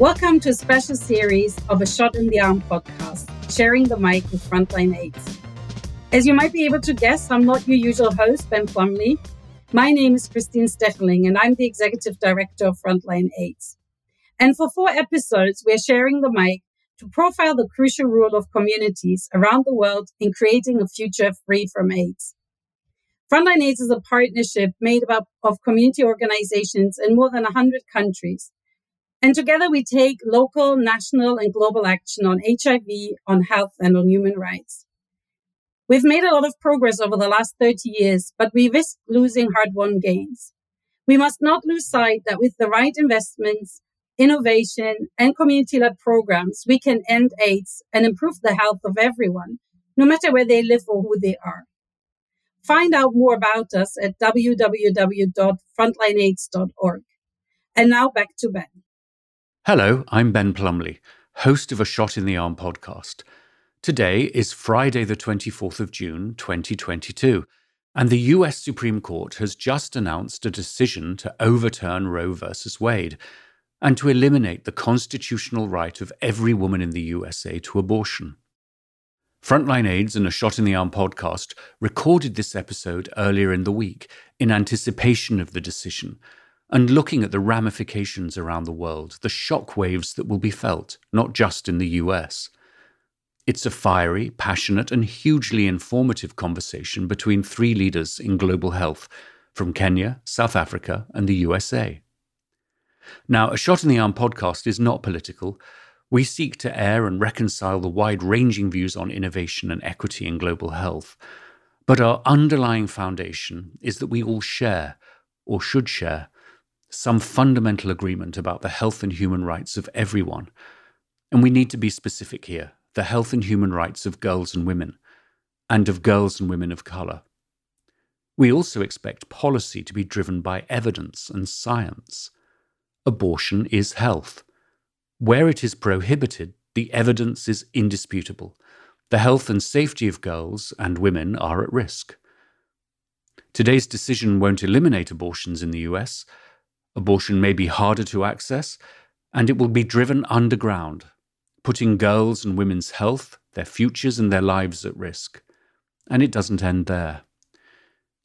Welcome to a special series of a Shot in the Arm podcast, sharing the mic with Frontline AIDS. As you might be able to guess, I'm not your usual host, Ben Plumley. My name is Christine Stegling, and I'm the Executive Director of Frontline AIDS. And for four episodes, we're sharing the mic to profile the crucial role of communities around the world in creating a future free from AIDS. Frontline AIDS is a partnership made up of community organizations in more than 100 countries and together we take local, national, and global action on HIV, on health, and on human rights. We've made a lot of progress over the last 30 years, but we risk losing hard won gains. We must not lose sight that with the right investments, innovation, and community led programs, we can end AIDS and improve the health of everyone, no matter where they live or who they are. Find out more about us at www.frontlineaids.org. And now back to Ben. Hello, I'm Ben Plumley, host of a Shot in the Arm podcast. Today is Friday, the 24th of June, 2022, and the US Supreme Court has just announced a decision to overturn Roe v. Wade and to eliminate the constitutional right of every woman in the USA to abortion. Frontline AIDS and a Shot in the Arm podcast recorded this episode earlier in the week in anticipation of the decision and looking at the ramifications around the world, the shock waves that will be felt, not just in the US. It's a fiery, passionate, and hugely informative conversation between three leaders in global health from Kenya, South Africa, and the USA. Now, a Shot in the Arm podcast is not political. We seek to air and reconcile the wide ranging views on innovation and equity in global health. But our underlying foundation is that we all share, or should share, some fundamental agreement about the health and human rights of everyone. And we need to be specific here the health and human rights of girls and women, and of girls and women of colour. We also expect policy to be driven by evidence and science. Abortion is health. Where it is prohibited, the evidence is indisputable. The health and safety of girls and women are at risk. Today's decision won't eliminate abortions in the US, Abortion may be harder to access, and it will be driven underground, putting girls' and women's health, their futures, and their lives at risk. And it doesn't end there.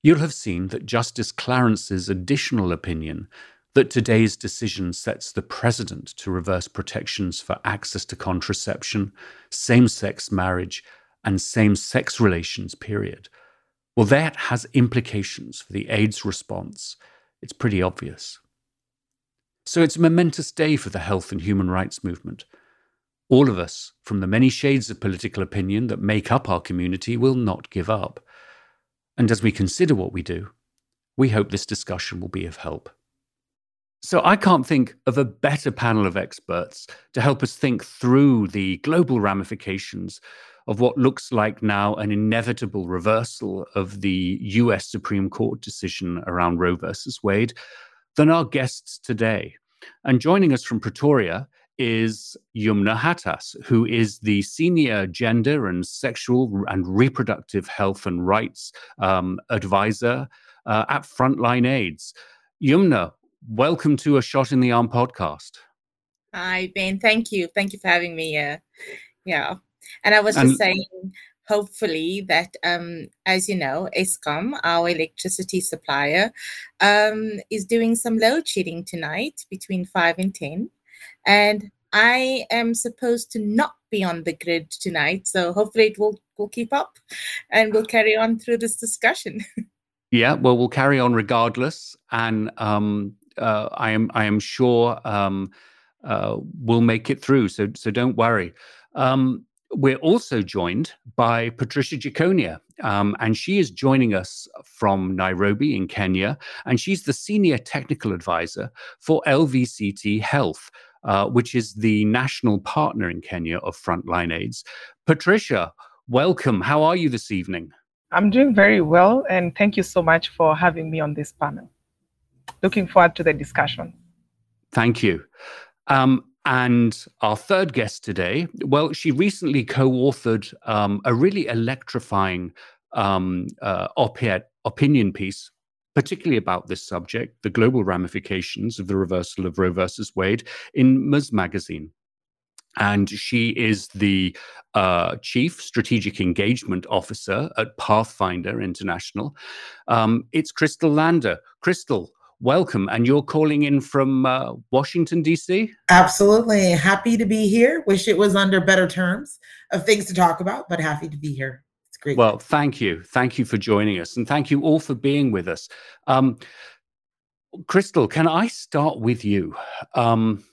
You'll have seen that Justice Clarence's additional opinion that today's decision sets the precedent to reverse protections for access to contraception, same sex marriage, and same sex relations, period. Well, that has implications for the AIDS response. It's pretty obvious. So it's a momentous day for the health and human rights movement. All of us, from the many shades of political opinion that make up our community, will not give up. And as we consider what we do, we hope this discussion will be of help. So, I can't think of a better panel of experts to help us think through the global ramifications of what looks like now an inevitable reversal of the US Supreme Court decision around Roe versus Wade than our guests today. And joining us from Pretoria is Yumnah Hattas, who is the senior gender and sexual and reproductive health and rights um, advisor uh, at Frontline AIDS. Yumnah, welcome to a Shot in the Arm podcast. Hi, Ben. Thank you. Thank you for having me here. Yeah. And I was just and, saying, hopefully that um, as you know eskom our electricity supplier um, is doing some load shedding tonight between 5 and 10 and i am supposed to not be on the grid tonight so hopefully it will will keep up and we'll carry on through this discussion. Yeah well we'll carry on regardless. And um, uh, i am i am sure um, uh, we'll make it through. So so don't worry. Um, we're also joined by Patriciah Jeckonia, um, and she is joining us from Nairobi in Kenya, and she's the senior technical advisor for LVCT Health, uh, which is the national partner in Kenya of Frontline AIDS. Patriciah, welcome. How are you this evening? I'm doing very well, and thank you so much for having me on this panel. Looking forward to the discussion. Thank you. Um, and our third guest today, well, she recently co authored um, a really electrifying um, uh, op ed opinion piece particularly about this subject, the global ramifications of the reversal of Roe versus Wade, in Ms. Magazine and she is the uh, chief strategic engagement officer at Pathfinder International. Um, it's Crystal Lander. Crystal, welcome. And you're calling in from uh, Washington, D.C.? Absolutely. Happy to be here. Wish it was under better terms of things to talk about, but happy to be here. It's great. Well, thank you. Thank you for joining us. And thank you all for being with us. Um, Crystal, can I start with you? Um,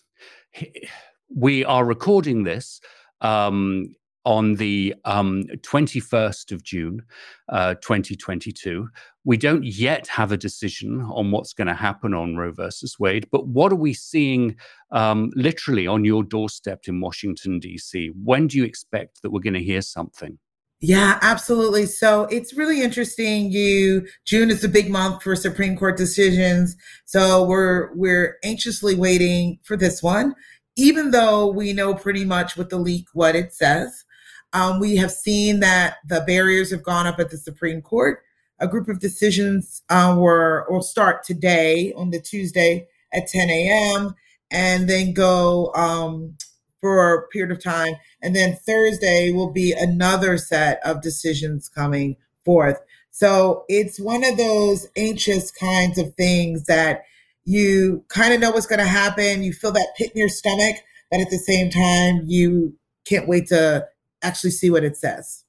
we are recording this um, on the um, 21st of June, uh, 2022. We don't yet have a decision on what's going to happen on Roe versus Wade, but what are we seeing um, literally on your doorstep in Washington, D.C.? When do you expect that we're going to hear something? Yeah, absolutely. So it's really interesting. You June is a big month for Supreme Court decisions. So we're we're anxiously waiting for this one even though we know pretty much with the leak what it says, um, we have seen that the barriers have gone up at the Supreme Court. A group of decisions uh, were will start today on the Tuesday at 10 a.m. and then go um, for a period of time. And then Thursday will be another set of decisions coming forth. So it's one of those anxious kinds of things that you kind of know what's going to happen. You feel that pit in your stomach, but at the same time, you can't wait to actually see what it says.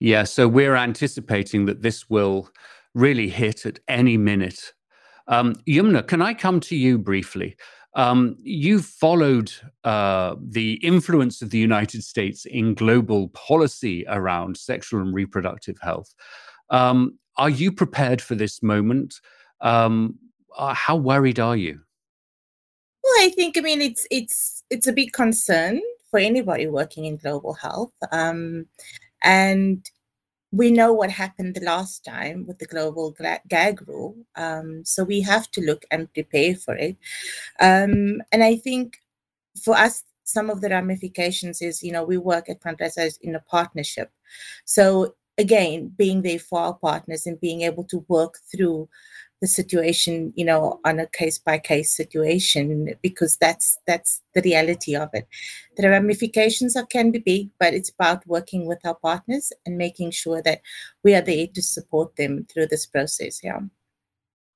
Yeah, so we're anticipating that this will really hit at any minute. Um, Yumnah, can I come to you briefly? Um, you've followed uh, the influence of the United States in global policy around sexual and reproductive health. Um, are you prepared for this moment? Um, uh, how worried are you? Well, I think I mean it's it's it's a big concern for anybody working in global health, um, and we know what happened the last time with the global gag rule. Um, so we have to look and prepare for it. Um, and I think for us, some of the ramifications is, you know, we work at Frontline AIDS in a partnership. So again, being there for our partners and being able to work through the situation you know on a case by case situation because that's that's the reality of it. The ramifications are, can be big but it's about working with our partners and making sure that we are there to support them through this process yeah.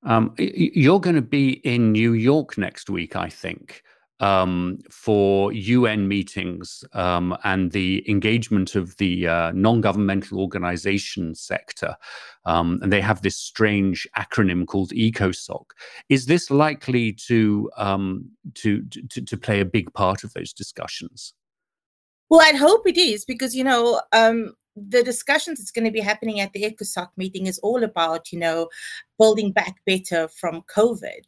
Um, you're going to be in new york next week i think um, for UN meetings um, and the engagement of the uh, non governmental organization sector. Um, and they have this strange acronym called ECOSOC. Is this likely to, um, to, to, to, play a big part of those discussions? Well, I'd hope it is because, you know, um, the discussions that's going to be happening at the ECOSOC meeting is all about, you know, building back better from COVID.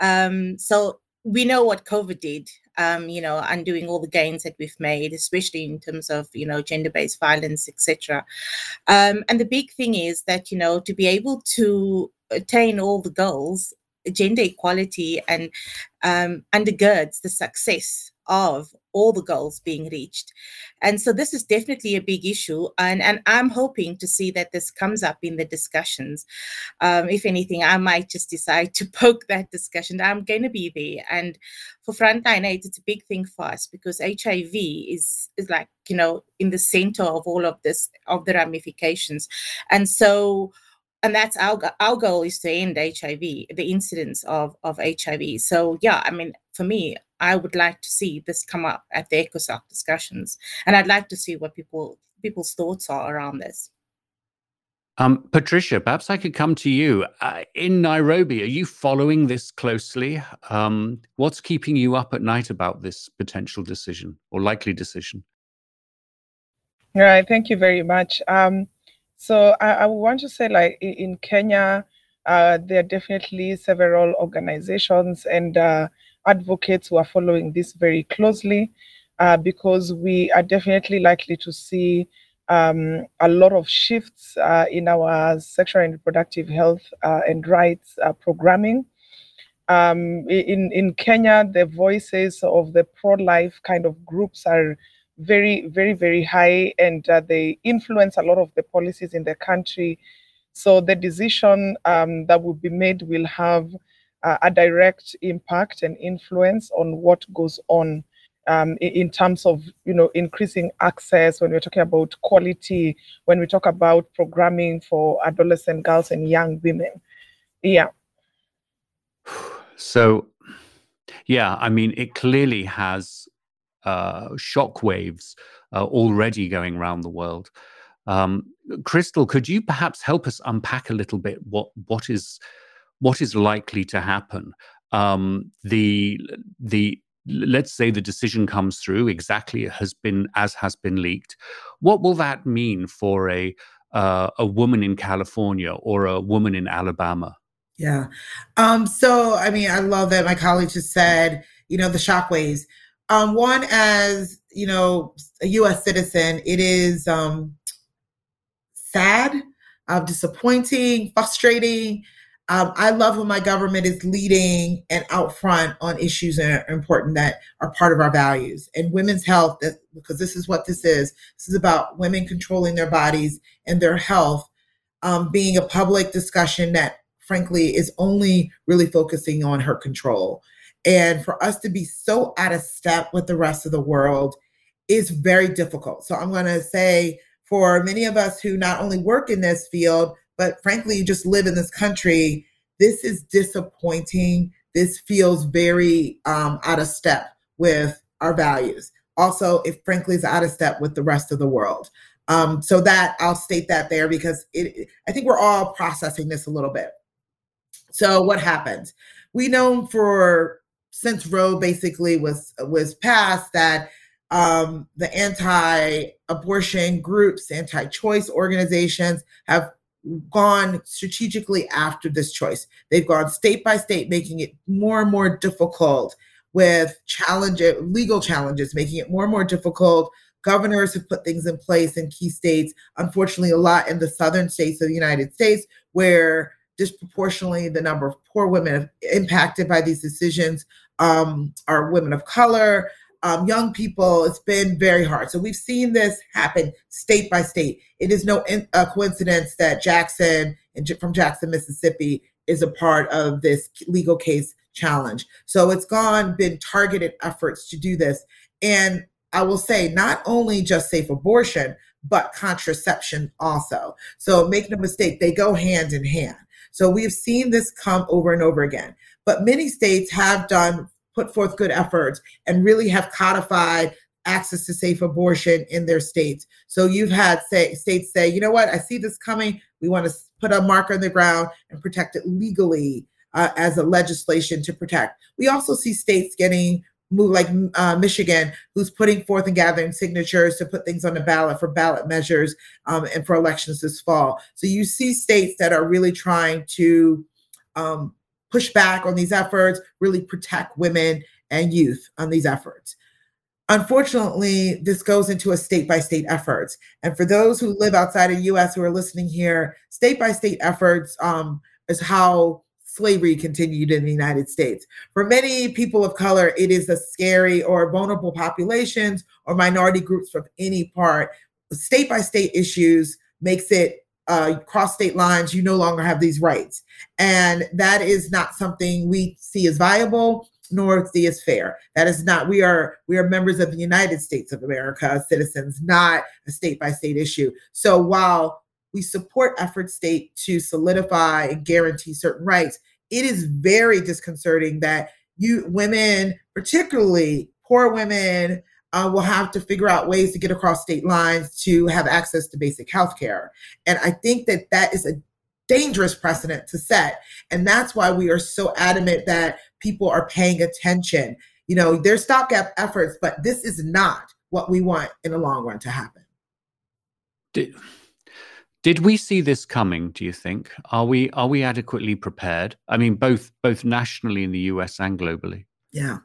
Um, so we know what COVID did, um, you know, undoing all the gains that we've made, especially in terms of, you know, gender-based violence, etc. Um, and the big thing is that, you know, to be able to attain all the goals, gender equality and um, undergirds the success of all the goals being reached. And so this is definitely a big issue. And, and I'm hoping to see that this comes up in the discussions. Um, if anything, I might just decide to poke that discussion. I'm going to be there. And for Frontline AIDS, it's a big thing for us because HIV is, is like, you know, in the center of all of this, of the ramifications. And so and that's our our goal is to end HIV, the incidence of of HIV. So yeah, I mean, for me, I would like to see this come up at the ECOSOC discussions, and I'd like to see what people people's thoughts are around this. Um, Patriciah, perhaps I could come to you uh, in Nairobi. Are you following this closely? Um, what's keeping you up at night about this potential decision or likely decision? Right. Thank you very much. Um, so I, I want to say, like in Kenya, uh, there are definitely several organizations and uh, advocates who are following this very closely uh, because we are definitely likely to see um, a lot of shifts uh, in our sexual and reproductive health uh, and rights uh, programming. Um, in, in Kenya, the voices of the pro life kind of groups are very, very, very high, and uh, they influence a lot of the policies in the country. So the decision um, that will be made will have uh, a direct impact and influence on what goes on um, in terms of you know increasing access when we're talking about quality when we talk about programming for adolescent girls and young women. Yeah. So yeah i mean it clearly has uh, shock waves uh, already going around the world. Um, crystal could you perhaps help us unpack a little bit what what is what is likely to happen. Um, the the let's say the decision comes through exactly has been as has been leaked. What will that mean for a uh, a woman in california or a woman in alabama? Yeah. Um so i mean i love that my colleague just said you know the shockwaves um one as you know a us citizen it is um sad uh, disappointing frustrating um, I love when my government is leading and out front on issues that are important that are part of our values. And women's health, That, because this is what this is. This is about women controlling their bodies and their health um, being a public discussion that, frankly, is only really focusing on her control. And for us to be so out of step with the rest of the world is very difficult. So I'm going to say, for many of us who not only work in this field, but frankly, you just live in this country. This is disappointing. This feels very um, out of step with our values. Also, it frankly is out of step with the rest of the world. Um, so that I'll state that there because it, I think we're all processing this a little bit. So what happens? We know for since Roe basically was was passed that um, the anti-abortion groups, anti-choice organizations have gone strategically after this choice. They've gone state by state, making it more and more difficult with challenges, legal challenges, making it more and more difficult. Governors have put things in place in key states, unfortunately, a lot in the southern states of the United States, where disproportionately the number of poor women impacted by these decisions um, are women of color, um, young people, it's been very hard. So we've seen this happen state by state. It is no in, uh, coincidence that Jackson and from Jackson, Mississippi, is a part of this legal case challenge. So it's gone, been targeted efforts to do this. And I will say, not only just safe abortion, but contraception also. So make no mistake, they go hand in hand. So we've seen this come over and over again. But many states have done put forth good efforts and really have codified access to safe abortion in their states. So you've had say, states say, you know what, I see this coming. We want to put a marker in the ground and protect it legally uh, as a legislation to protect. We also see states getting moved, like uh, Michigan, who's putting forth and gathering signatures to put things on the ballot for ballot measures um, and for elections this fall. So you see states that are really trying to um, push back on these efforts, really protect women and youth on these efforts. Unfortunately, this goes into a state by state efforts. And for those who live outside of the US who are listening here, state by state efforts um, is how slavery continued in the United States. For many people of color, it is a scary or vulnerable populations or minority groups from any part. State by state issues makes it uh, cross state lines, you no longer have these rights. And that is not something we see as viable nor see as fair. That is not, we are, we are members of the United States of America, citizens, not a state by state issue. So while we support effort state to solidify and guarantee certain rights, it is very disconcerting that you women, particularly poor women, uh, will have to figure out ways to get across state lines to have access to basic health care. And I think that that is a dangerous precedent to set. And that's why we are so adamant that people are paying attention. You know, there's stopgap efforts, but this is not what we want in the long run to happen. Did, did we see this coming, do you think? Are we are we adequately prepared? I mean, both both nationally in the US and globally. Yeah.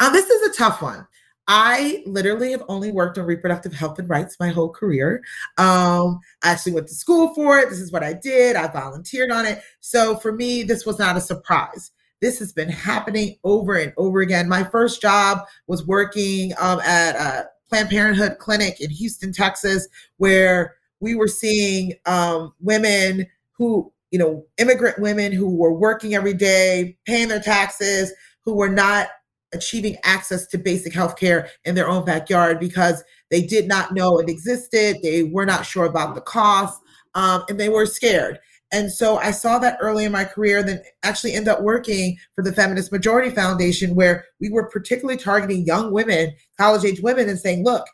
Uh, this is a tough one I literally have only worked on reproductive health and rights my whole career. Um, I actually went to school for it. This is what I did. I volunteered on it. So for me, this was not a surprise. This has been happening over and over again. My first job was working um, at a Planned Parenthood clinic in Houston, Texas, where we were seeing um, women who, you know, immigrant women who were working every day, paying their taxes, who were not achieving access to basic health care in their own backyard because they did not know it existed. They were not sure about the cost, um, and they were scared. And so I saw that early in my career, then actually ended up working for the Feminist Majority Foundation, where we were particularly targeting young women, college age women, and saying, look,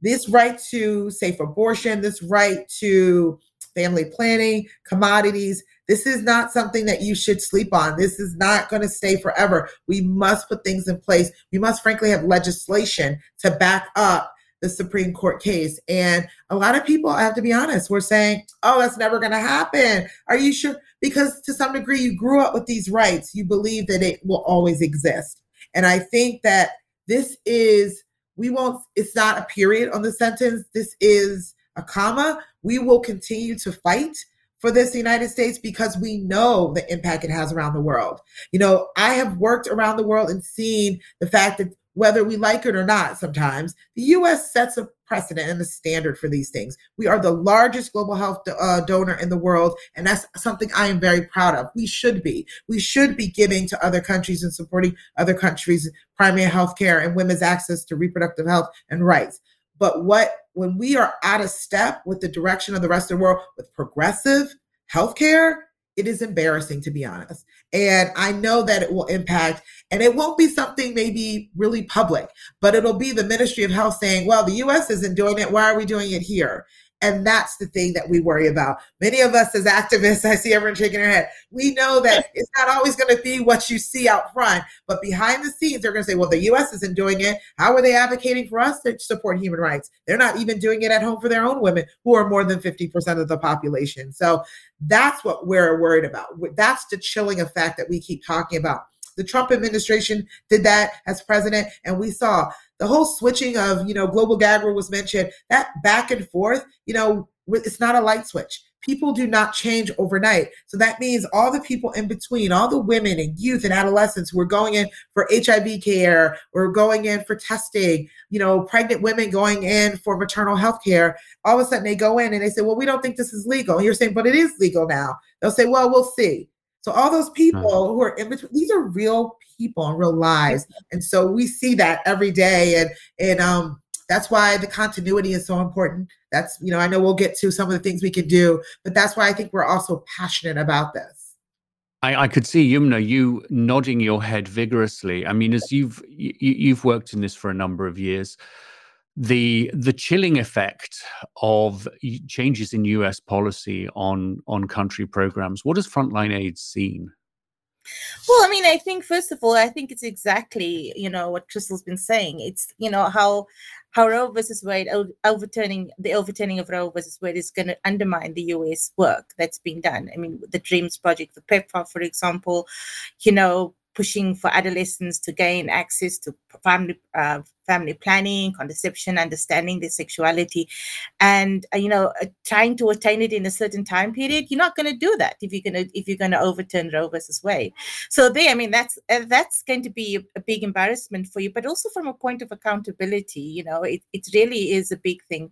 this right to safe abortion, this right to family planning, commodities, this is not something that you should sleep on. This is not going to stay forever. We must put things in place. We must, frankly, have legislation to back up the Supreme Court case. And a lot of people, I have to be honest, were saying, oh, that's never going to happen. Are you sure? Because to some degree, you grew up with these rights. You believe that it will always exist. And I think that this is, we won't, it's not a period on the sentence. This is a comma. We will continue to fight for this United States because we know the impact it has around the world. You know, I have worked around the world and seen the fact that whether we like it or not, sometimes the US sets a precedent and a standard for these things. We are the largest global health uh, donor in the world, and that's something I am very proud of. We should be. We should be giving to other countries and supporting other countries' primary health care and women's access to reproductive health and rights. But what when we are out of step with the direction of the rest of the world with progressive healthcare, it is embarrassing to be honest. And I know that it will impact, and it won't be something maybe really public, but it'll be the Ministry of Health saying, well, the US isn't doing it. Why are we doing it here? And that's the thing that we worry about. Many of us as activists, I see everyone shaking their head. We know that it's not always going to be what you see out front, but behind the scenes, they're going to say, well, the US isn't doing it. How are they advocating for us to support human rights? They're not even doing it at home for their own women, who are more than 50% of the population. So that's what we're worried about. That's the chilling effect that we keep talking about. The Trump administration did that as president, and we saw the whole switching of, you know, global gag rule was mentioned, that back and forth, you know, it's not a light switch. People do not change overnight. So that means all the people in between, all the women and youth and adolescents who are going in for HIV care or going in for testing, you know, pregnant women going in for maternal health care, all of a sudden they go in and they say, well, we don't think this is legal. And you're saying, but it is legal now. They'll say, well, we'll see. So all those people who are in between, these are real people and real lives. And so we see that every day. And and um that's why the continuity is so important. That's, you know, I know we'll get to some of the things we can do, but that's why I think we're also passionate about this. I, I could see Yumnah, you nodding your head vigorously. I mean, as you've you, you've worked in this for a number of years, the the chilling effect of changes in U.S. policy on on country programs. What has Frontline AIDS seen? Well, I mean, I think first of all, I think it's exactly you know what Crystal's been saying. It's you know how how Roe versus Wade overturning the overturning of Roe versus Wade is going to undermine the U.S. work that's being done. I mean, the Dreams Project, the PEPFAR, for example, you know, pushing for adolescents to gain access to family uh, family planning, contraception, understanding their sexuality, and uh, you know, uh, trying to attain it in a certain time period. You're not going to do that if you're going to if you're going to overturn Roe versus Wade. So there, I mean, that's uh, that's going to be a, a, big embarrassment for you, but also from a point of accountability, you know, it, it really is a big thing.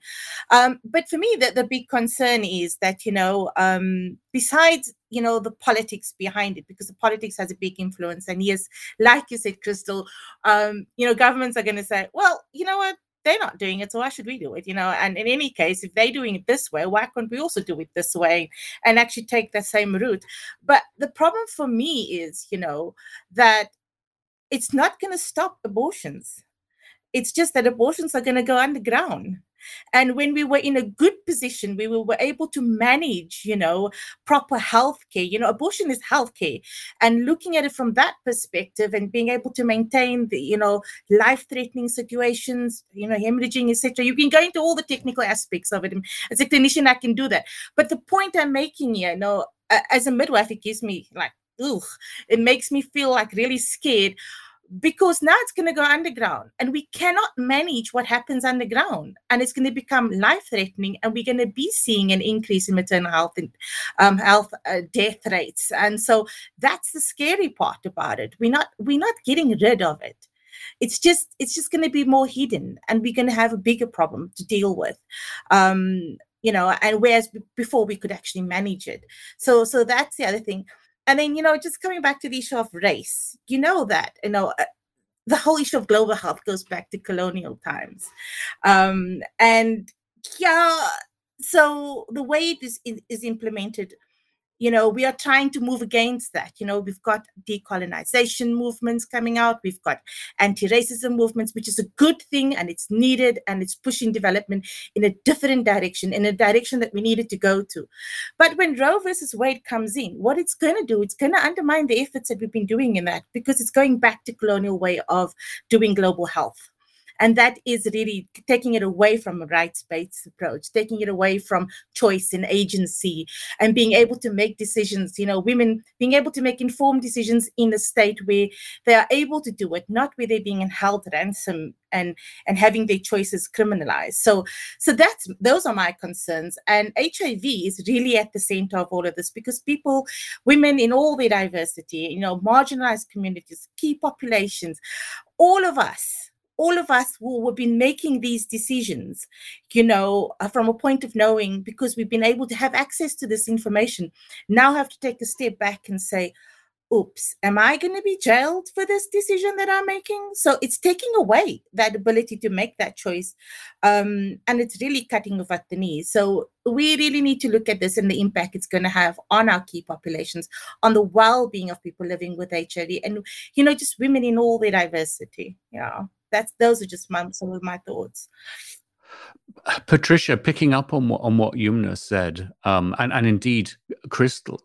Um, but for me, the, the big concern is that you know, um, besides you know the politics behind it because the politics has a big influence. And yes like you said crystal um you know governments are going to say well you know what? They're not doing it so why should we do it? You know and in any case if they're doing it this way why can't we also do it this way and actually take the same route? But the problem for me is you know that it's not going to stop abortions. It's just that abortions are going to go underground and when we were in a good position we were able to manage you know proper health care you know abortion is health care and looking at it from that perspective and being able to maintain the you know life threatening situations you know hemorrhaging etc you can go into all the technical aspects of it. As a clinician i can do that. But the point i'm making here you know as a midwife it gives me like ugh, it makes me feel like really scared because now it's going to go underground and we cannot manage what happens underground and it's going to become life threatening and we're going to be seeing an increase in maternal health and um, health uh, death rates. And so that's the scary part about it. We're not we're not getting rid of it. It's just it's just going to be more hidden and we're going to have a bigger problem to deal with. Um, you know and whereas before we could actually manage it. So so that's the other thing and then you know just coming back to the issue of race you know that you know uh, the whole issue of global health goes back to colonial times. Um and yeah so the way it is is implemented you know, we are trying to move against that. You know, we've got decolonization movements coming out, we've got anti racism movements, which is a good thing and it's needed and it's pushing development in a different direction, in a direction that we needed to go to. But when Roe versus Wade comes in, what it's going to do, it's going to undermine the efforts that we've been doing in that because it's going back to colonial way of doing global health and that is really taking it away from a rights based approach, taking it away from choice and agency and being able to make decisions, you know, women being able to make informed decisions in a state where they are able to do it, not where they're being held ransom and and having their choices criminalized. So so that's those are my concerns. And hiv is really at the center of all of this because people women in all their diversity you know marginalized communities key populations all of us all of us who have been making these decisions, you know, uh, from a point of knowing, because we've been able to have access to this information, now have to take a step back and say, oops, am I going to be jailed for this decision that I'm making? So it's taking away that ability to make that choice. Um, and it's really cutting off at the knees. So we really need to look at this and the impact it's going to have on our key populations, on the well being of people living with HIV, and, you know, just women in all their diversity. Yeah that's those are just my, some of my thoughts. Patriciah, picking up on what on what Yumnah said, um, and and indeed Crystal,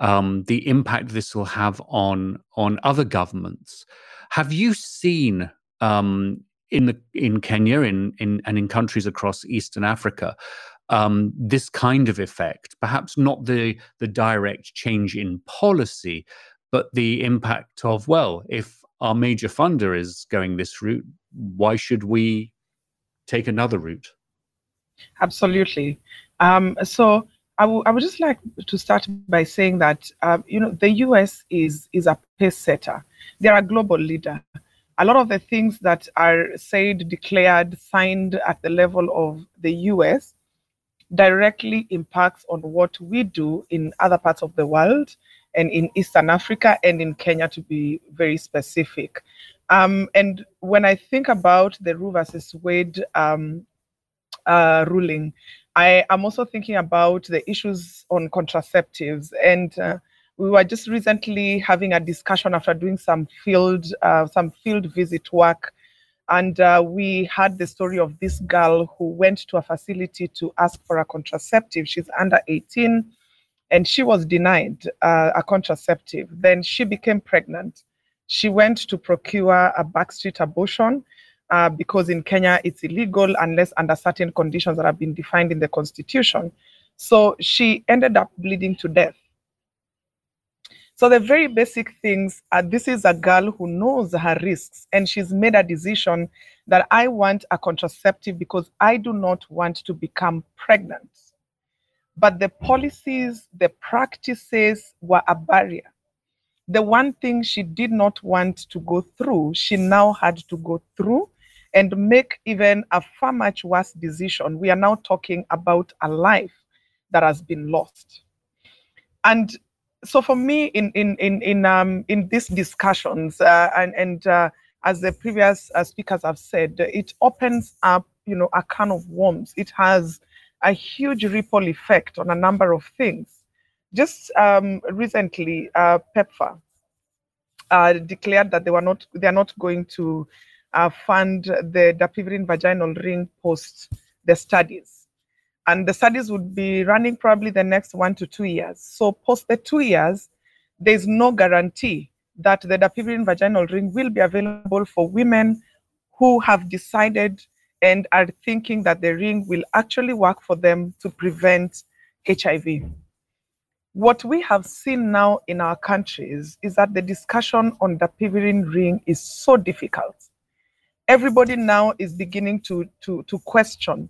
um, the impact this will have on on other governments. Have you seen um, in the in Kenya, in in and in countries across Eastern Africa, um, this kind of effect? Perhaps not the the direct change in policy, but the impact of well, if our major funder is going this route, why should we take another route? Absolutely. Um, so I, w- I would just like to start by saying that uh, you know the U.S. is is a pace setter. They're a global leader. A lot of the things that are said, declared, signed at the level of the U.S. directly impacts on what we do in other parts of the world and in Eastern Africa and in Kenya, to be very specific. Um, and when I think about the Roe versus Wade um, uh, ruling, I am also thinking about the issues on contraceptives. And uh, we were just recently having a discussion after doing some field uh, some field visit work, and uh, we had the story of this girl who went to a facility to ask for a contraceptive. She's under 18 and she was denied uh, a contraceptive. Then she became pregnant. She went to procure a backstreet abortion uh, because in Kenya it's illegal unless under certain conditions that have been defined in the constitution. So she ended up bleeding to death. So the very basic things are this is a girl who knows her risks and she's made a decision that I want a contraceptive because I do not want to become pregnant but the policies, the practices were a barrier. The one thing she did not want to go through, she now had to go through and make even a far much worse decision. We are now talking about a life that has been lost. And so for me, in in in in um in these discussions, uh, and and uh, as the previous uh, speakers have said, it opens up, you know, a can of worms. It has a huge ripple effect on a number of things. Just um, recently, uh, PEPFAR uh, declared that they were not they are not going to uh, fund the dapivirine vaginal ring post the studies, and the studies would be running probably the next one to two years. So post the two years, there is no guarantee that the dapivirine vaginal ring will be available for women who have decided and are thinking that the ring will actually work for them to prevent HIV. What we have seen now in our countries is that the discussion on the dapivirine ring is so difficult. Everybody now is beginning to, to, to question,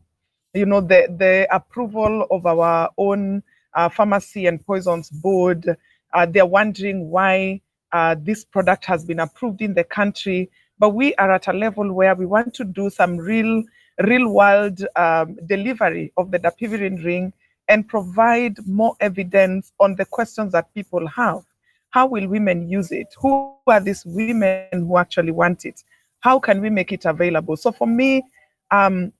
you know, the, the approval of our own uh, pharmacy and poisons board. Uh, they're wondering why uh, this product has been approved in the country but we are at a level where we want to do some real real world um, delivery of the dapivirine ring and provide more evidence on the questions that people have. How will women use it? Who are these women who actually want it? How can we make it available? So for me, um,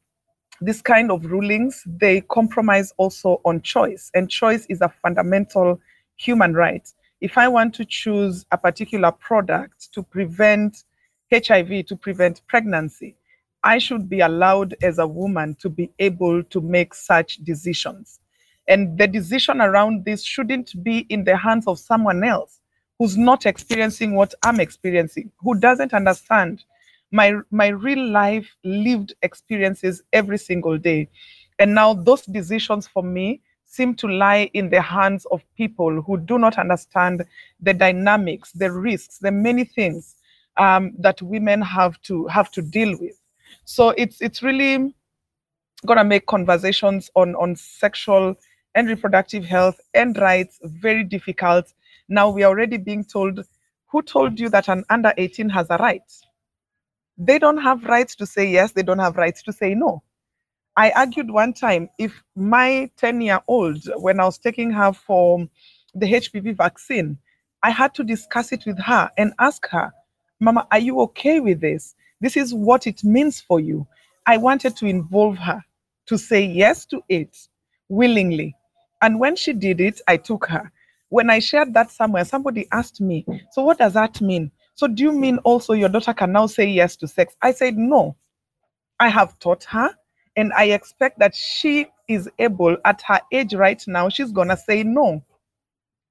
this kind of rulings, they compromise also on choice, and choice is a fundamental human right. If I want to choose a particular product to prevent HIV, to prevent pregnancy, I should be allowed as a woman to be able to make such decisions. And the decision around this shouldn't be in the hands of someone else who's not experiencing what I'm experiencing, who doesn't understand my my real life lived experiences every single day and now those decisions for me seem to lie in the hands of people who do not understand the dynamics the risks the many things um, that women have to have to deal with. So it's it's really to make conversations on on sexual and reproductive health and rights very difficult. Now we are already being told who told you that an under 18 has a right? They don't have rights to say yes, they don't have rights to say no. I argued one time if my 10 year old, when I was taking her for the HPV vaccine, I had to discuss it with her and ask her, Mama, are you okay with this? This is what it means for you. I wanted to involve her to say yes to it willingly. And when she did it, I took her. When I shared that somewhere, somebody asked me, So what does that mean? So do you mean also your daughter can now say yes to sex? I said, no. I have taught her, and I expect that she is able at her age right now, she's going to say no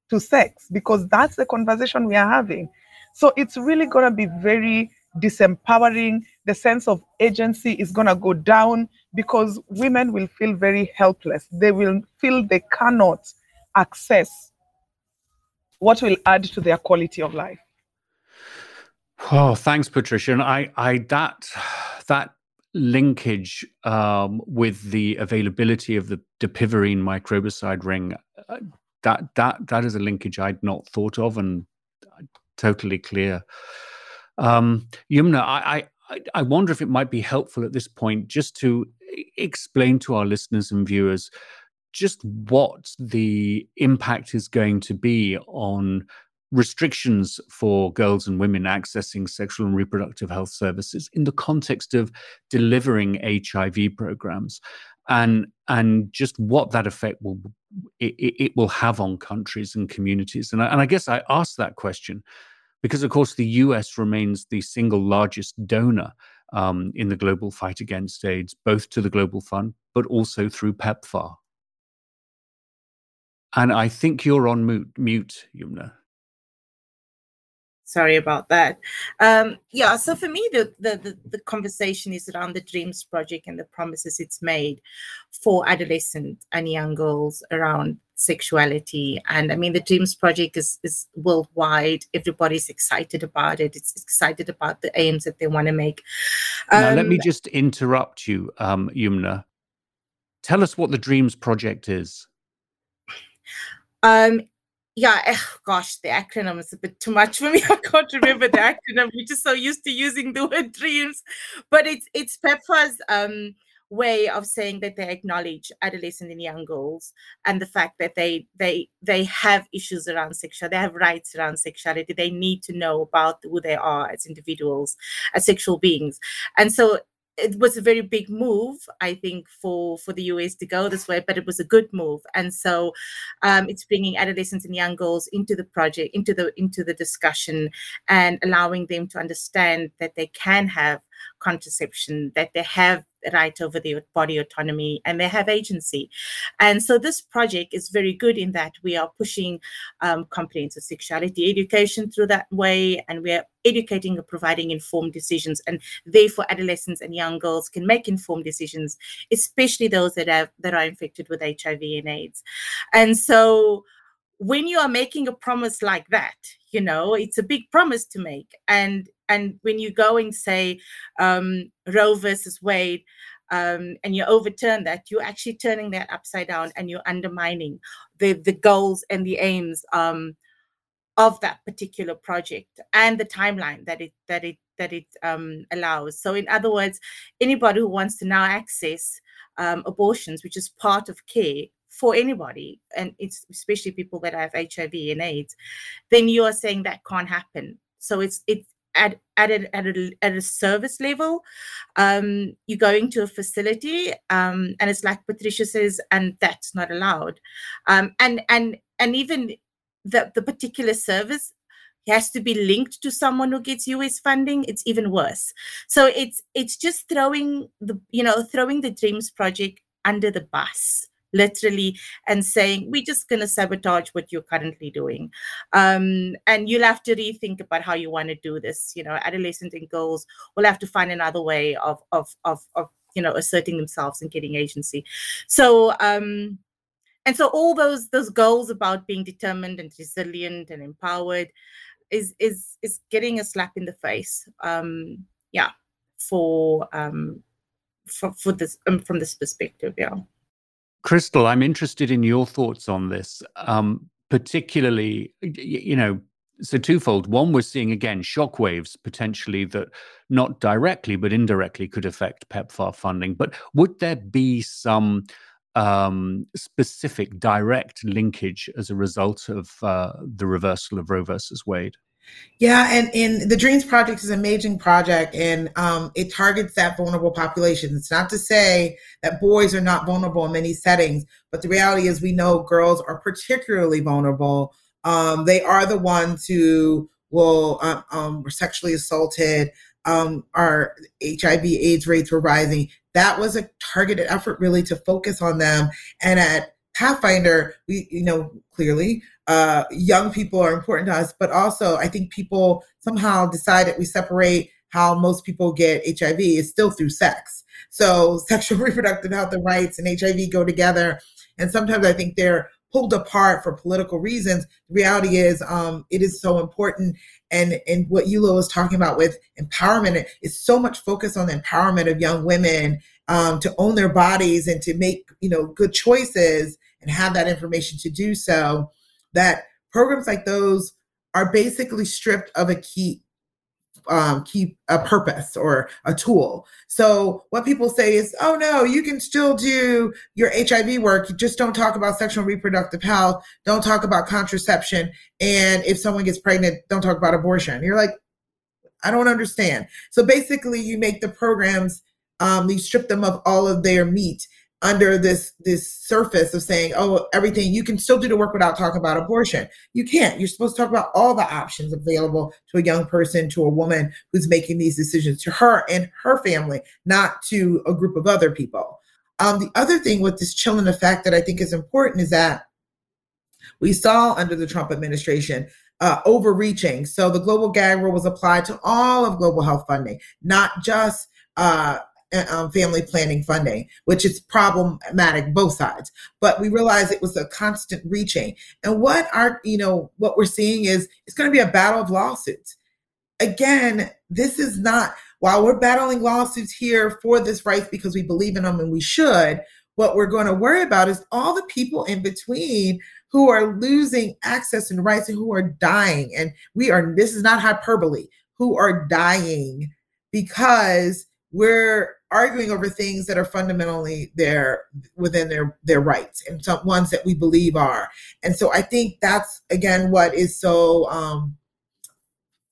to sex because that's the conversation we are having. So it's really going to be very disempowering. The sense of agency is going to go down because women will feel very helpless. They will feel they cannot access what will add to their quality of life. Oh, thanks, Patriciah. And I, I that that linkage um, with the availability of the dapivirine microbicide ring, uh, that that that is a linkage I'd not thought of, and totally clear. Um, Yumnah, I, I I wonder if it might be helpful at this point just to explain to our listeners and viewers just what the impact is going to be on restrictions for girls and women accessing sexual and reproductive health services in the context of delivering HIV programs and and just what that effect will it, it will have on countries and communities. And I, and I guess I asked that question because of course the US remains the single largest donor um, in the global fight against AIDS both to the global fund but also through PEPFAR. And I think you're on mute, mute Yumnah sorry about that. Um, yeah so for me the, the, the the conversation is around the dreams project and the promises it's made for adolescent and young girls around sexuality. And i mean the dreams project is is worldwide. Everybody's excited about it. It's excited about the aims that they want to make. Um, now let me um, just interrupt you um yumnah. Tell us what the dreams project is. Um, yeah, eh, gosh, the acronym is a bit too much for me. I can't remember the acronym. We're just so used to using the word dreams, but it's it's PEPFAR's um, way of saying that they acknowledge adolescent and young girls and the fact that they they they have issues around sexuality, they have rights around sexuality. They need to know about who they are as individuals, as sexual beings, and so it was a very big move, I think, for for the US to go this way, but it was a good move, and so um, it's bringing adolescents and young girls into the project, into the into the discussion, and allowing them to understand that they can have contraception, that they have right over their body autonomy and they have agency. And so this project is very good in that we are pushing um, comprehensive sexuality education through that way, and we are educating and providing informed decisions. And therefore, adolescents and young girls can make informed decisions, especially those that have that are infected with HIV and AIDS. And so when you are making a promise like that you know it's a big promise to make and and when you go and say um, roe versus wade um, and you overturn that you're actually turning that upside down and you're undermining the the goals and the aims um, of that particular project and the timeline that it that it that it um, allows. So, in other words, anybody who wants to now access um, abortions, which is part of care for anybody, and it's especially people that have HIV and AIDS, then you are saying that can't happen. So it's it's at at a, at a, at a service level um you're going to a facility um and it's like Patriciah says and that's not allowed um and and and even the the particular service has to be linked to someone who gets US funding, it's even worse. So it's it's just throwing the you know throwing the Dreams project under the bus literally and saying we're just going to sabotage what you're currently doing. Um, and you'll have to rethink about how you want to do this you know adolescent and girls will have to find another way of of of, of you know asserting themselves and getting agency. So um and so all those those goals about being determined and resilient and empowered is is is getting a slap in the face um yeah for um for, for this um, from this perspective yeah crystal i'm interested in your thoughts on this um particularly you know so twofold one we're seeing again shockwaves potentially that not directly but indirectly could affect pepfar funding but would there be some um, specific direct linkage as a result of uh, the reversal of Roe versus Wade. Yeah, and, and the Dreams Project is an amazing project, and um, it targets that vulnerable population. It's not to say that boys are not vulnerable in many settings, but the reality is we know girls are particularly vulnerable. Um, they are the ones who will um, um, were sexually assaulted. Um, our HIV/AIDS rates were rising that was a targeted effort really to focus on them. And at Pathfinder, we, you know, clearly uh, young people are important to us, but also I think people somehow decide that we separate how most people get HIV is still through sex. So sexual reproductive health and rights and HIV go together. And sometimes I think they're pulled apart for political reasons. The reality is um, it is so important. And, and what Eula was talking about with empowerment is so much focus on the empowerment of young women um, to own their bodies and to make you know good choices and have that information to do so that programs like those are basically stripped of a key um, keep a purpose or a tool. So what people say is, oh no, you can still do your HIV work. Just don't talk about sexual reproductive health. Don't talk about contraception. And if someone gets pregnant, don't talk about abortion. You're like, I don't understand. So basically you make the programs, um, you strip them of all of their meat under this this surface of saying, oh, everything you can still do the work without talking about abortion. You can't. You're supposed to talk about all the options available to a young person, to a woman who's making these decisions, to her and her family, not to a group of other people. Um, the other thing with this chilling effect that I think is important is that we saw under the Trump administration uh, overreaching. So the global gag rule was applied to all of global health funding, not just uh, um, family planning funding, which is problematic both sides. But we realized it was a constant reaching. And what our, you know, what we're seeing is it's going to be a battle of lawsuits. Again, this is not while we're battling lawsuits here for this rights because we believe in them and we should. What we're going to worry about is all the people in between who are losing access and rights and who are dying. And we are, this is not hyperbole, who are dying because we're arguing over things that are fundamentally their within their their rights and some ones that we believe are. And so i think that's again what is so um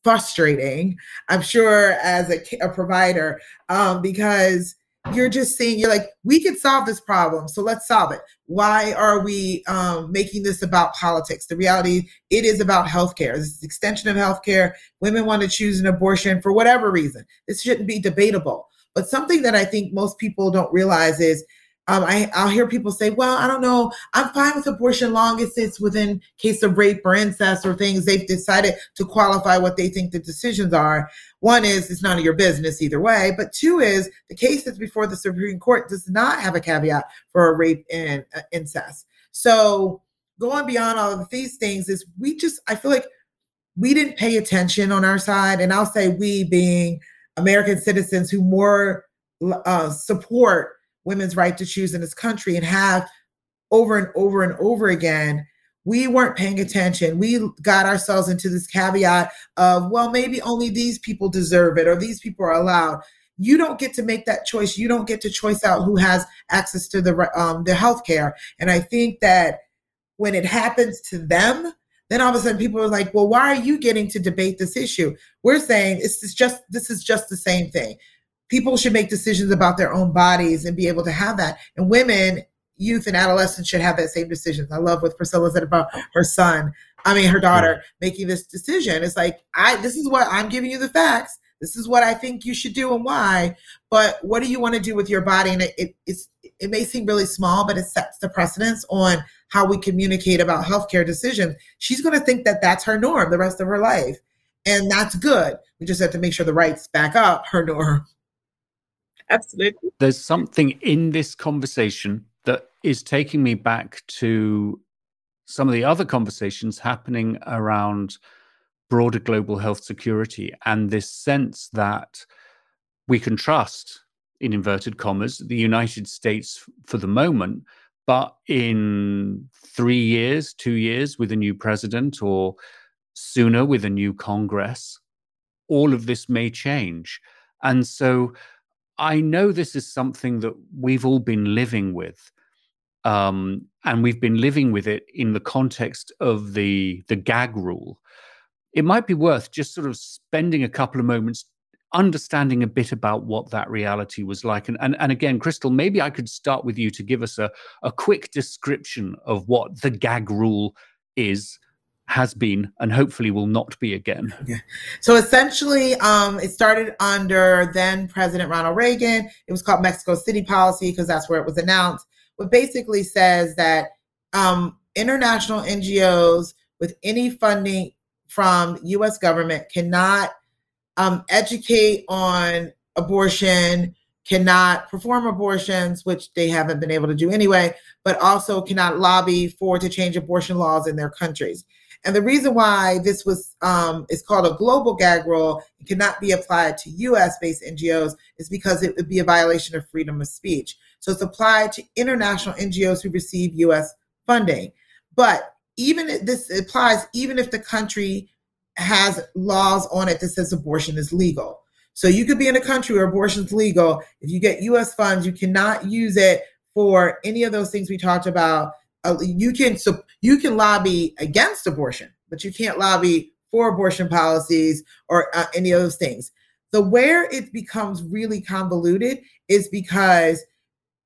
frustrating i'm sure as a, a provider um because you're just saying you're like we could solve this problem so let's solve it. Why are we um, making this about politics? The reality it is about healthcare. This is extension of healthcare. Women want to choose an abortion for whatever reason. This shouldn't be debatable but something that I think most people don't realize is um, I, I'll hear people say, well, I don't know, I'm fine with abortion long as it's within case of rape or incest or things they've decided to qualify what they think the decisions are. One is it's none of your business either way. But two is the case that's before the Supreme Court does not have a caveat for a rape and uh, incest. So going beyond all of these things is we just, I feel like we didn't pay attention on our side. And I'll say we being American citizens who more uh, support women's right to choose in this country and have over and over and over again, we weren't paying attention. We got ourselves into this caveat of, well, maybe only these people deserve it or these people are allowed. You don't get to make that choice. You don't get to choice out who has access to the um, the health care. And I think that when it happens to them, then all of a sudden people are like, well, why are you getting to debate this issue? We're saying it's just this is just the same thing. People should make decisions about their own bodies and be able to have that. And women youth and adolescents should have that same decision. I love what Priscilla said about her son. I mean, her daughter making this decision. It's like, I, this is what I'm giving you the facts. This is what I think you should do and why. But what do you want to do with your body? And it, it, it's, it may seem really small, but it sets the precedence on how we communicate about healthcare decisions. She's going to think that that's her norm the rest of her life. And that's good. We just have to make sure the rights back up her norm. Absolutely. There's something in this conversation that is taking me back to some of the other conversations happening around broader global health security and this sense that we can trust, in inverted commas, the United States for the moment, but in three years, two years with a new president, or sooner with a new Congress, all of this may change. And so I know this is something that we've all been living with. Um, and we've been living with it in the context of the the gag rule. It might be worth just sort of spending a couple of moments understanding a bit about what that reality was like. And, and, and again, Crystal, maybe I could start with you to give us a, a quick description of what the gag rule is has been and hopefully will not be again. Yeah. So essentially, um, it started under then President Ronald Reagan. It was called Mexico City policy because that's where it was announced. But basically says that um, international NGOs with any funding from U.S. government cannot um, educate on abortion, cannot perform abortions, which they haven't been able to do anyway, but also cannot lobby for to change abortion laws in their countries. And the reason why this was um, is called a global gag rule and cannot be applied to U.S. based NGOs is because it would be a violation of freedom of speech. So it's applied to international NGOs who receive U.S. funding. But even if this applies even if the country has laws on it that says abortion is legal. So you could be in a country where abortion is legal. If you get U.S. funds, you cannot use it for any of those things we talked about uh, you can so you can lobby against abortion, but you can't lobby for abortion policies or uh, any of those things. The where it becomes really convoluted is because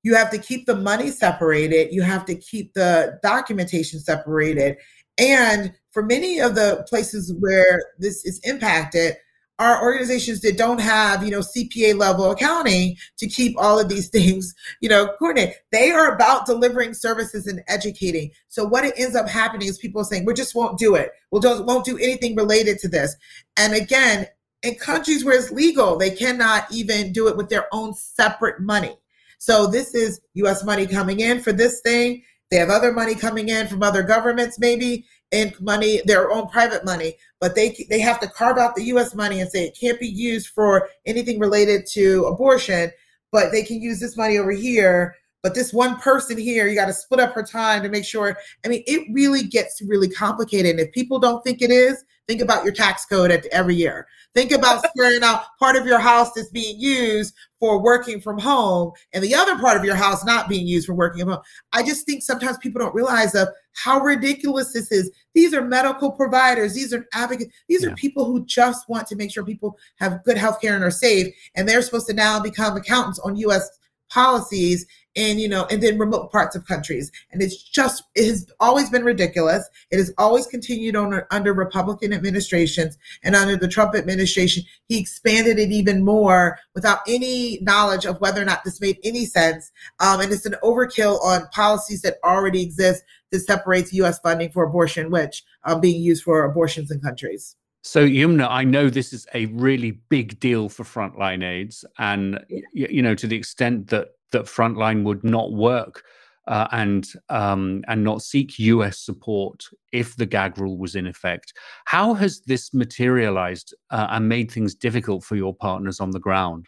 you have to keep the money separated, you have to keep the documentation separated, and for many of the places where this is impacted, are organizations that don't have, you know, CPA level accounting to keep all of these things, you know, coordinated. They are about delivering services and educating. So what it ends up happening is people saying, we just won't do it. We'll just won't do anything related to this. And again, in countries where it's legal, they cannot even do it with their own separate money. So this is US money coming in for this thing. They have other money coming in from other governments, maybe, and money, their own private money, but they they have to carve out the U.S. money and say it can't be used for anything related to abortion, but they can use this money over here. But this one person here, you got to split up her time to make sure. I mean, it really gets really complicated. And if people don't think it is, think about your tax code at every year. Think about squaring out part of your house that's being used for working from home and the other part of your house not being used for working from home. I just think sometimes people don't realize of how ridiculous this is. These are medical providers, these are advocates, these yeah. are people who just want to make sure people have good health care and are safe. And they're supposed to now become accountants on US policies in you know and then remote parts of countries. And it's just it has always been ridiculous. It has always continued on under republican administrations and under the trump administration. He expanded it even more without any knowledge of whether or not this made any sense. Um, and it's an overkill on policies that already exist that separates u.s funding for abortion which are being used for abortions in countries. So, Yumnah, I know this is a really big deal for Frontline AIDS, and you know to the extent that that Frontline would not work uh, and um, and not seek U.S. support if the gag rule was in effect. How has this materialized uh, and made things difficult for your partners on the ground?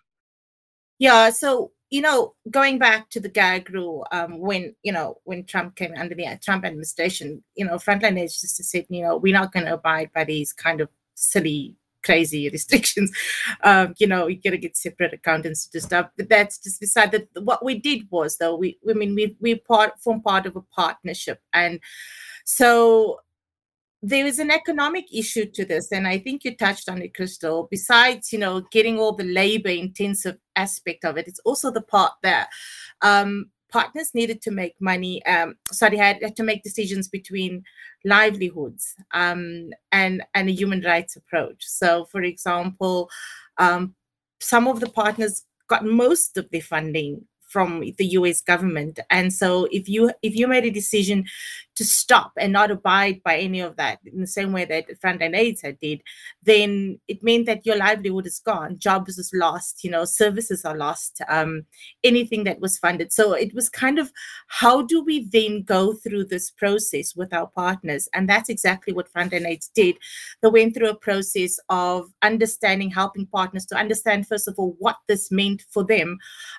Yeah, so you know, going back to the gag rule, um, when you know when Trump came under the Trump administration, you know, Frontline just said, you know, we're not going to abide by these kind of silly crazy restrictions. Um, you know, you gotta get separate accountants to stuff. But that's just beside that. What we did was though, we I mean we we part form part of a partnership. And so there is an economic issue to this and i think you touched on it crystal besides you know getting all the labor intensive aspect of it it's also the part that um, partners needed to make money um, sorry had, to make decisions between livelihoods um, and and a human rights approach. So for example um, some of the partners got most of the funding from the US government. And so if you if you made a decision to stop and not abide by any of that in the same way that Frontline AIDS had did, then it meant that your livelihood is gone, jobs is lost, you know, services are lost, um, anything that was funded. So it was kind of how do we then go through this process with our partners? And that's exactly what Frontline AIDS did. They went through a process of understanding, helping partners to understand, first of all, what this meant for them,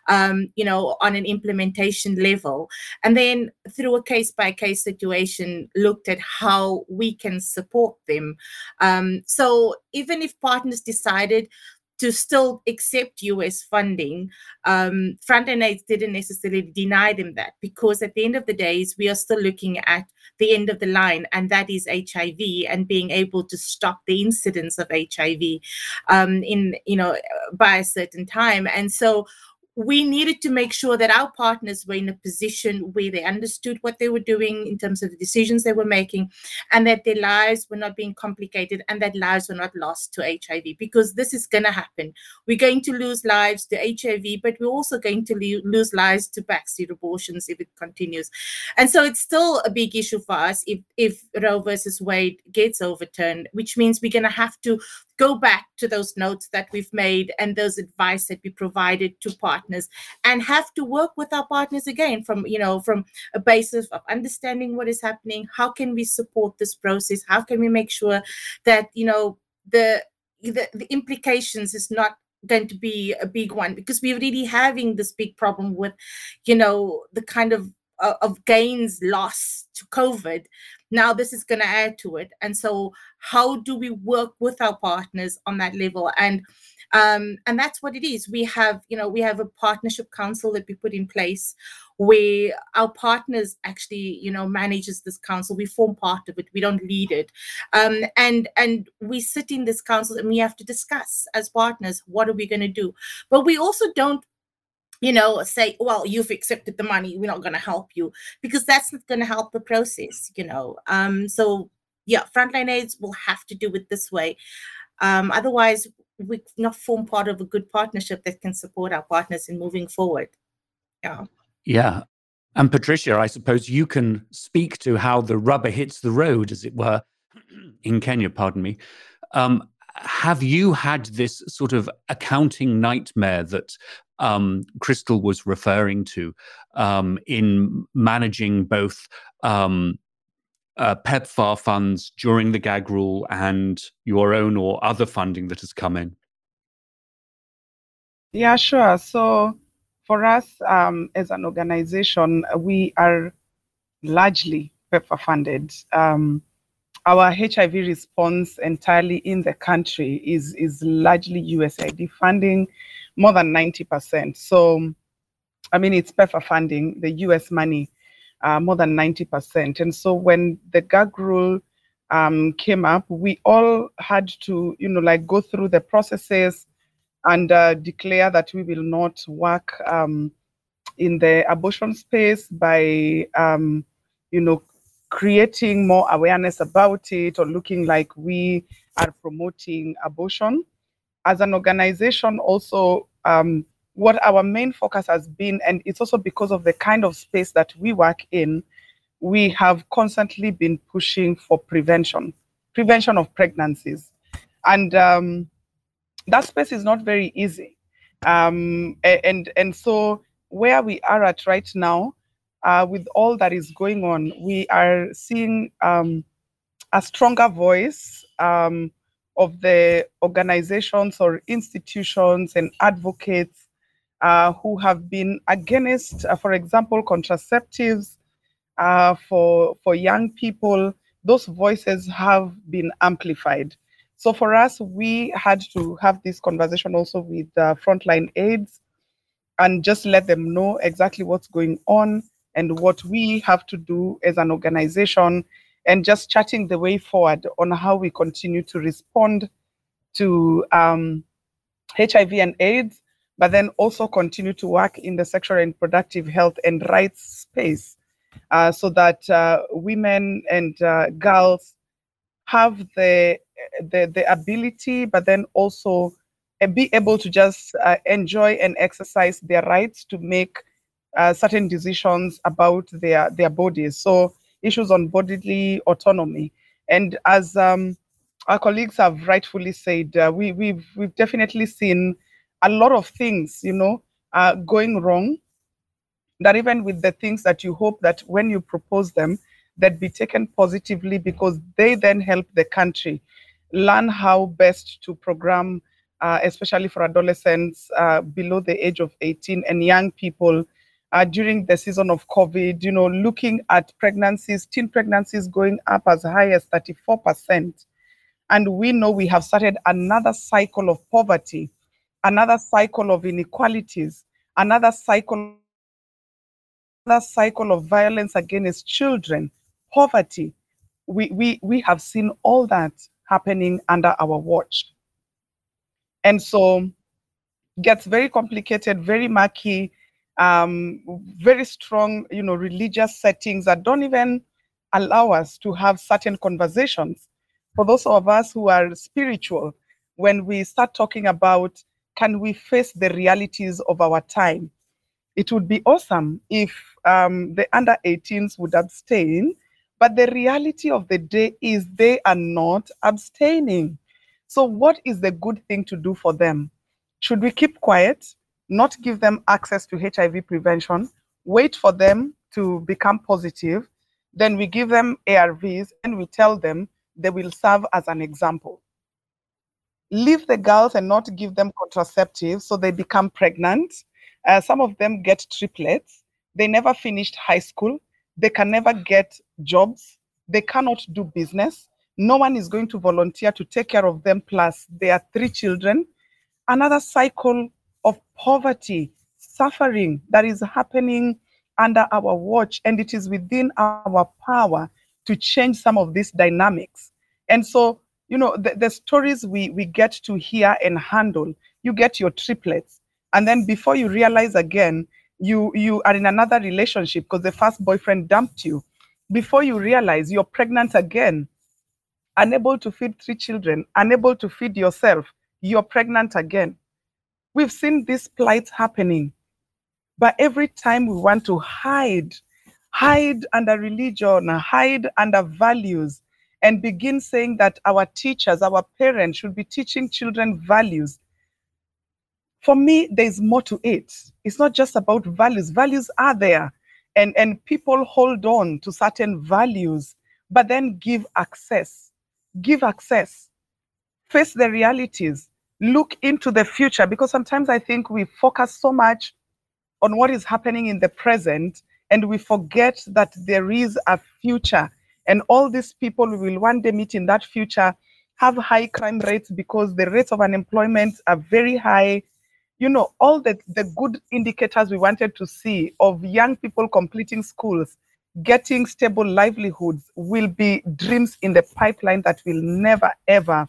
um, you know, know, on an implementation level. And then through a case by case situation, looked at how we can support them. Um, so even if partners decided to still accept US funding, um, Frontline Aids didn't necessarily deny them that because at the end of the days, we are still looking at the end of the line, and that is HIV and being able to stop the incidence of HIV um, in you know by a certain time. And so we needed to make sure that our partners were in a position where they understood what they were doing in terms of the decisions they were making and that their lives were not being complicated and that lives were not lost to HIV because this is going to happen. We're going to lose lives to HIV, but we're also going to lose lives to backstreet abortions if it continues. And so it's still a big issue for us if, if Roe versus Wade gets overturned, which means we're going to have to go back to those notes that we've made and those advice that we provided to partners and have to work with our partners again from you know from a basis of understanding what is happening. How can we support this process? How can we make sure that you know the the, the implications is not going to be a big one? Because we're really having this big problem with you know the kind of uh, of gains lost to covid. Now this is going to add to it. And so how do we work with our partners on that level? And um, and that's what it is. We have you know we have a partnership council that we put in place where our partners actually you know manages this council. We form part of it. We don't lead it. Um, and and we sit in this council and we have to discuss as partners what are we going to do? But we also don't you know, say, well, you've accepted the money, we're not going to help you because that's not going to help the process, you know. Um, so, yeah, frontline aids will have to do it this way. Um, otherwise, we not form part of a good partnership that can support our partners in moving forward. Yeah. Yeah. And Patriciah, I suppose you can speak to how the rubber hits the road, as it were, in Kenya, pardon me. Um, have you had this sort of accounting nightmare that um, Crystal was referring to um, in managing both um, uh, PEPFAR funds during the gag rule and your own or other funding that has come in? Yeah, sure. So for us um, as an organization, we are largely PEPFAR funded. Um, our HIV response entirely in the country is, is largely USAID funding more than 90%. So, I mean, it's PEPFAR funding, the US money, uh, more than 90%. And so when the gag rule um, came up, we all had to, you know, like go through the processes and uh, declare that we will not work um, in the abortion space by, um, you know, creating more awareness about it or looking like we are promoting abortion as an organization also um, what our main focus has been, and it's also because of the kind of space that we work in, we have constantly been pushing for prevention, prevention of pregnancies. And um, that space is not very easy. Um, and, and so where we are at right now, uh, with all that is going on, we are seeing um, a stronger voice um, of the organizations or institutions and advocates uh, who have been against, uh, for example, contraceptives uh, for for young people. Those voices have been amplified. So for us, we had to have this conversation also with uh, Frontline AIDS and just let them know exactly what's going on and what we have to do as an organization and just chatting the way forward on how we continue to respond to um, HIV and AIDS, but then also continue to work in the sexual and reproductive health and rights space uh, so that uh, women and uh, girls have the, the, the ability, but then also uh, be able to just uh, enjoy and exercise their rights to make uh, certain decisions about their, their bodies. So issues on bodily autonomy. And as um, our colleagues have rightfully said, we, we've, we've definitely seen a lot of things, you know, uh, going wrong. That even with the things that you hope that when you propose them, that be taken positively because they then help the country learn how best to program, uh, especially for adolescents uh, below the age of 18 and young people uh, during the season of COVID, you know, looking at pregnancies, teen pregnancies going up as high as 34%. And we know we have started another cycle of poverty, another cycle of inequalities, another cycle, another cycle of violence against children, poverty. We, we, we have seen all that happening under our watch. And so gets very complicated, very murky, um, very strong, you know, religious settings that don't even allow us to have certain conversations. For those of us who are spiritual, when we start talking about can we face the realities of our time, it would be awesome if um, the under 18s would abstain. But the reality of the day is they are not abstaining. So, what is the good thing to do for them? Should we keep quiet? not give them access to HIV prevention, wait for them to become positive, then we give them ARVs and we tell them they will serve as an example. Leave the girls and not give them contraceptives so they become pregnant. Uh, some of them get triplets. They never finished high school. They can never get jobs. They cannot do business. No one is going to volunteer to take care of them. Plus, they are three children. Another cycle of poverty, suffering that is happening under our watch, and it is within our power to change some of these dynamics. And so, you know, the, the stories we, we get to hear and handle, you get your triplets. And then before you realize again, you you are in another relationship because the first boyfriend dumped you. Before you realize you're pregnant again, unable to feed three children, unable to feed yourself, you're pregnant again. We've seen this plight happening. But every time we want to hide, hide under religion, hide under values, and begin saying that our teachers, our parents should be teaching children values. For me, there's more to it. It's not just about values. Values are there, and, and people hold on to certain values, but then give access. Give access. Face the realities look into the future because sometimes I think we focus so much on what is happening in the present and we forget that there is a future and all these people we will one day meet in that future have high crime rates because the rates of unemployment are very high. You know all the, the good indicators we wanted to see of young people completing schools getting stable livelihoods will be dreams in the pipeline that will never ever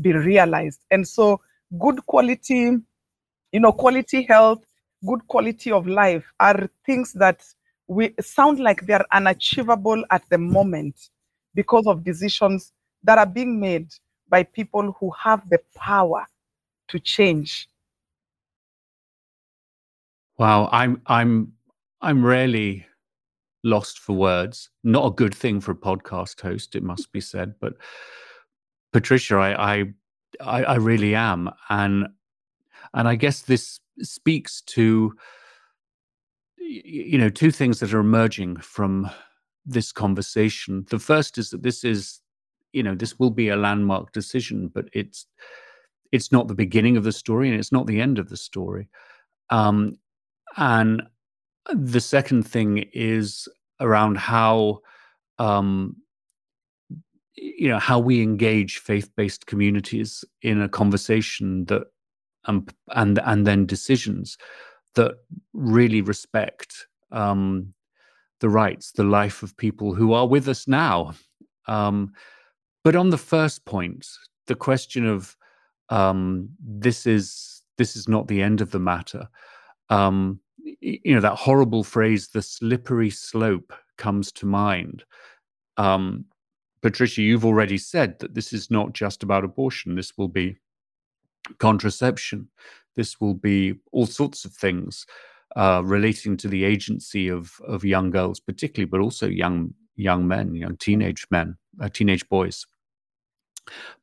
be realized. And so good quality, you know, quality health, good quality of life are things that we sound like they're unachievable at the moment because of decisions that are being made by people who have the power to change. Wow, I'm I'm I'm really lost for words. Not a good thing for a podcast host, it must be said. But Patriciah, I, I I, I really am, and and I guess this speaks to you know two things that are emerging from this conversation. The first is that this is you know this will be a landmark decision, but it's it's not the beginning of the story and it's not the end of the story. Um, and the second thing is around how um, you know how we engage faith-based communities in a conversation that um, and and then decisions that really respect um, the rights, the life of people who are with us now. Um, but on the first point, the question of um, this is this is not the end of the matter. Um, you know that horrible phrase, the slippery slope, comes to mind. Um, Patriciah, you've already said that this is not just about abortion. This will be contraception. This will be all sorts of things uh, relating to the agency of of young girls, particularly, but also young young men, young teenage men, uh, teenage boys.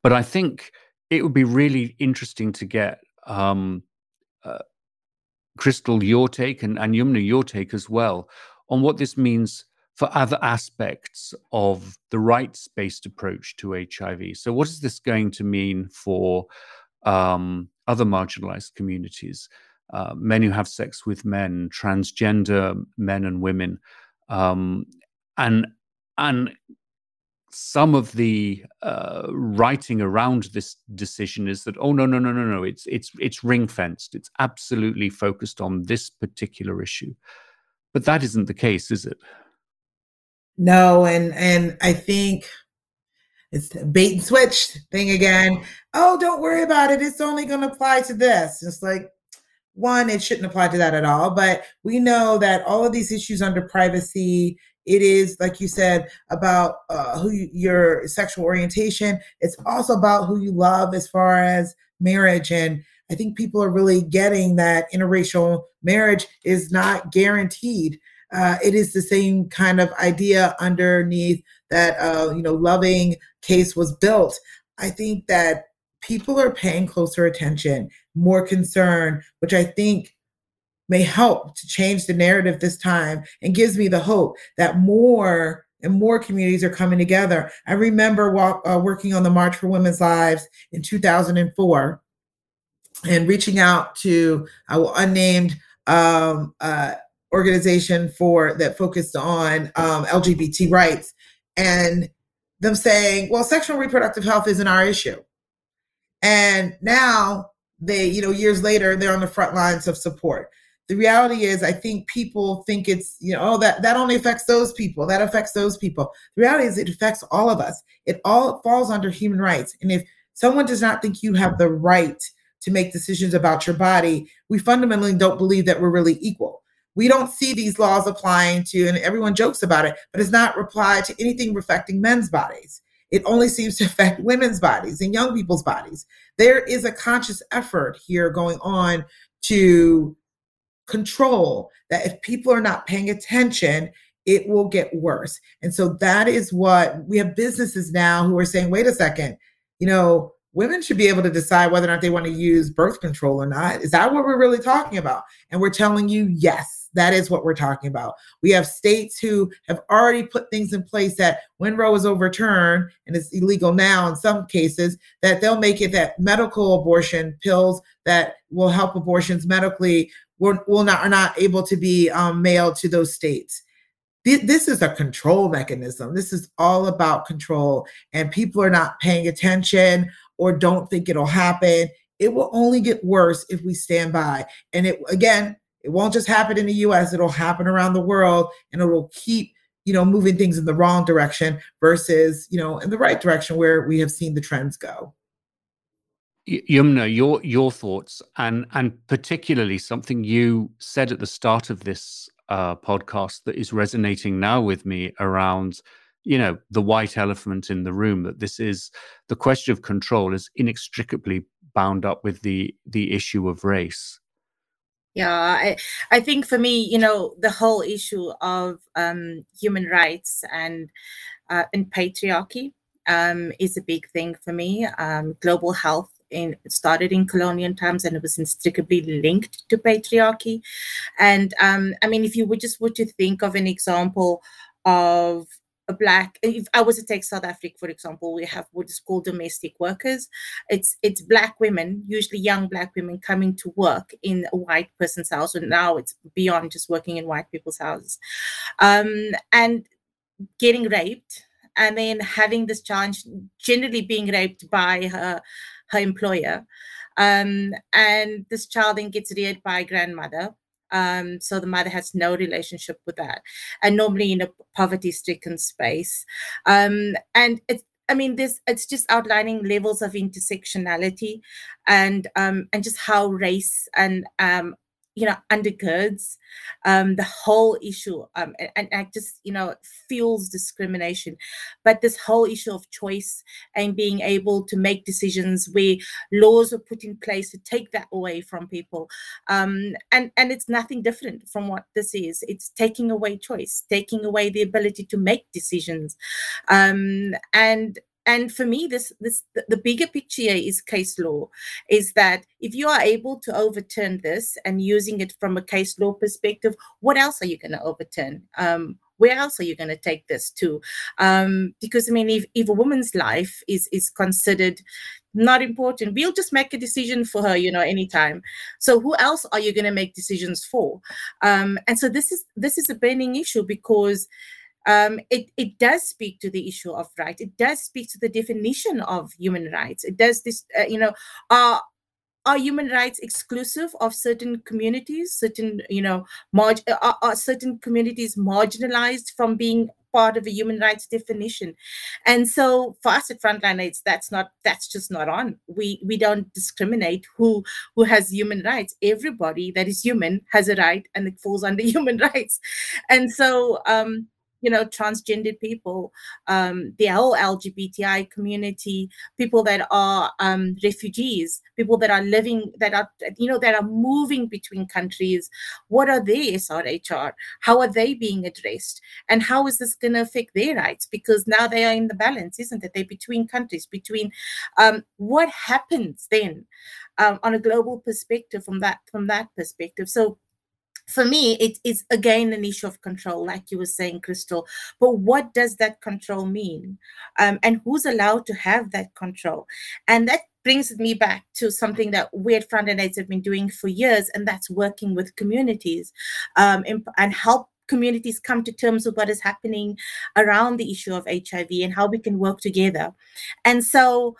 But I think it would be really interesting to get um, uh, Crystal your take and, and Yumnah your take as well on what this means for other aspects of the rights based approach to HIV. So, what is this going to mean for um, other marginalized communities? Uh, men who have sex with men, transgender men and women, um, and and some of the uh, writing around this decision is that oh no no no no no it's it's it's ring fenced it's absolutely focused on this particular issue. But that isn't the case is it? No, and and I think it's bait and switch thing again. Oh, don't worry about it. It's only going to apply to this. It's like one, it shouldn't apply to that at all. But we know that all of these issues under privacy, it is like you said about uh, who you, your sexual orientation. It's also about who you love as far as marriage and. I think people are really getting that interracial marriage is not guaranteed uh, it is the same kind of idea underneath that uh, you know loving case was built. I think that people are paying closer attention, more concern, which I think may help to change the narrative this time and gives me the hope that more and more communities are coming together. I remember walk, uh, working on the March for Women's Lives in 2004 and reaching out to uh, unnamed um, uh, organization for that focused on um, LGBT rights, and them saying, "Well, sexual reproductive health isn't our issue," and now they, you know, years later, they're on the front lines of support. The reality is, I think people think it's, you know, oh, that that only affects those people, that affects those people. The reality is, it affects all of us. It all falls under human rights, and if someone does not think you have the right to make decisions about your body, we fundamentally don't believe that we're really equal we don't see these laws applying to, and everyone jokes about it, but it's not applied to anything affecting men's bodies. It only seems to affect women's bodies and young people's bodies. There is a conscious effort here going on to control that if people are not paying attention, it will get worse. And so that is what we have businesses now who are saying, wait a second, you know, women should be able to decide whether or not they want to use birth control or not. Is that what we're really talking about? And we're telling you, yes that is what we're talking about. We have states who have already put things in place that when Roe is overturned, and it's illegal now in some cases, that they'll make it that medical abortion pills that will help abortions medically will, will not are not able to be um, mailed to those states. This is a control mechanism. This is all about control, and people are not paying attention or don't think it'll happen. It will only get worse if we stand by. And it again, it won't just happen in the US, it'll happen around the world and it will keep, you know, moving things in the wrong direction versus, you know, in the right direction where we have seen the trends go. Yumnah, your your thoughts and and particularly something you said at the start of this uh, podcast that is resonating now with me around, you know, the white elephant in the room. That this is the question of control is inextricably bound up with the the issue of race yeah i i think for me you know the whole issue of um, human rights and uh, and patriarchy um, is a big thing for me um, global health in started in colonial times and it was inextricably linked to patriarchy and um, i mean if you would just were to think of an example of a black if i was to take south africa for example we have what is called domestic workers. It's it's black women usually young black women coming to work in a white person's house and now it's beyond just working in white people's houses. Um, and getting raped and then having this challenge generally being raped by her her employer. Um, and this child then gets reared by grandmother um, so the mother has no relationship with that. And normally in a poverty stricken space. Um, and it's I mean, this it's just outlining levels of intersectionality, and um, and just how race and um, you know undergirds um, the whole issue um, and, and I just you know fuels discrimination. But this whole issue of choice and being able to make decisions where laws are put in place to take that away from people um, and and it's nothing different from what this is. It's taking away choice taking away the ability to make decisions um, and and for me this this the bigger picture is case law is that if you are able to overturn this and using it from a case law perspective what else are you going to overturn? Um, where else are you going to take this to? Um, because i mean if, if a woman's life is is considered not important we'll just make a decision for her you know anytime. So who else are you going to make decisions for? Um, and so this is this is a burning issue because um, it, it does speak to the issue of right. It does speak to the definition of human rights. It does this, uh, you know, are are human rights exclusive of certain communities? Certain, you know, uh, are, are certain communities marginalized from being part of a human rights definition and so for us at frontline aids that's not that's just not on we we don't discriminate who who has human rights everybody that is human has a right and it falls under human rights and so um you know transgendered people um, the whole lgbti community people that are um, refugees people that are living that are you know that are moving between countries. What are their srhr how are they being addressed? And how is this going to affect their rights? Because now they are in the balance isn't it? They're between countries between um, what happens then um, on a global perspective from that from that perspective? So for me, it is again an issue of control, like you were saying, Crystal. But what does that control mean? Um, and who's allowed to have that control? And that brings me back to something that we at Frontline Aids have been doing for years, and that's working with communities um, and help communities come to terms with what is happening around the issue of HIV and how we can work together. And so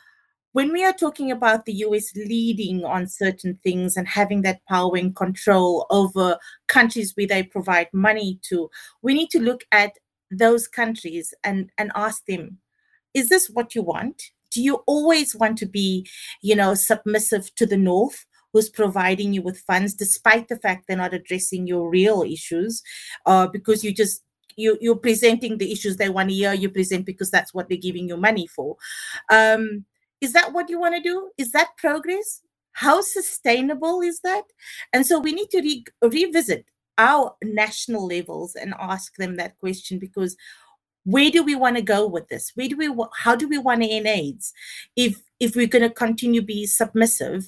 when we are talking about the US leading on certain things and having that power and control over countries where they provide money to, we need to look at those countries and, and ask them, is this what you want? Do you always want to be, you know, submissive to the North? who's providing you with funds despite the fact they're not addressing your real issues uh, because you just you, you're presenting the issues they want to hear you present because that's what they're giving you money for um, is that what you want to do? Is that progress? How sustainable is that? And so we need to re- revisit our national levels and ask them that question because where do we want to go with this where do we how do we want to end aids if if we're going to continue be submissive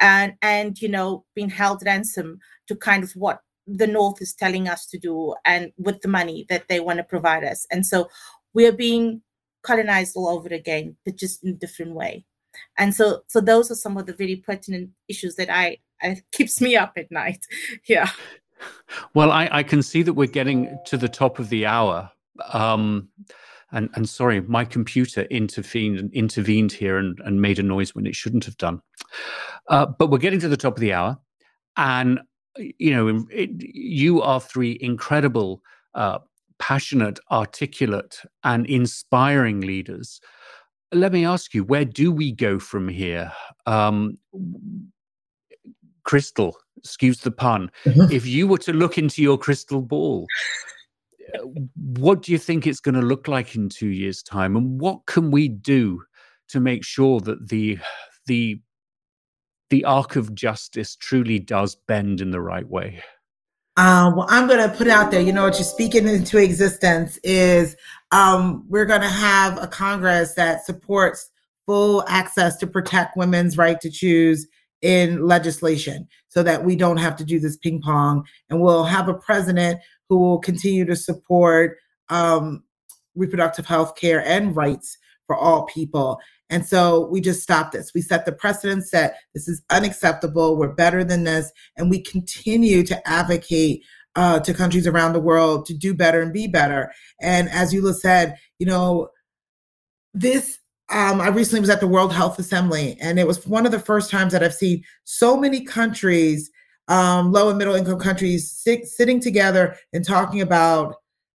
and and you know being held ransom to kind of what the north is telling us to do and with the money that they want to provide us and so we're being colonized all over again, but just in a different way. And so, so those are some of the very pertinent issues that I, I keeps me up at night. Yeah. Well, I, I can see that we're getting to the top of the hour. Um, and, and sorry, my computer intervened intervened here and, and made a noise when it shouldn't have done. Uh, but we're getting to the top of the hour, and you know, it, you are three incredible uh, passionate, articulate, and inspiring leaders. Let me ask you, where do we go from here? Um, crystal, excuse the pun, mm-hmm. if you were to look into your crystal ball, what do you think it's going to look like in two years' time? And what can we do to make sure that the the the arc of justice truly does bend in the right way? Um, well, I'm going to put out there, you know, what you're speaking into existence is um, we're going to have a Congress that supports full access to protect women's right to choose in legislation so that we don't have to do this ping pong. And we'll have a president who will continue to support um, reproductive health care and rights for all people. And so we just stopped this. We set the precedent that this is unacceptable. We're better than this. And we continue to advocate uh, to countries around the world to do better and be better. And as Eula said, you know, this, um, I recently was at the World Health Assembly, and it was one of the first times that I've seen so many countries, um, low and middle income countries, sit, sitting together and talking about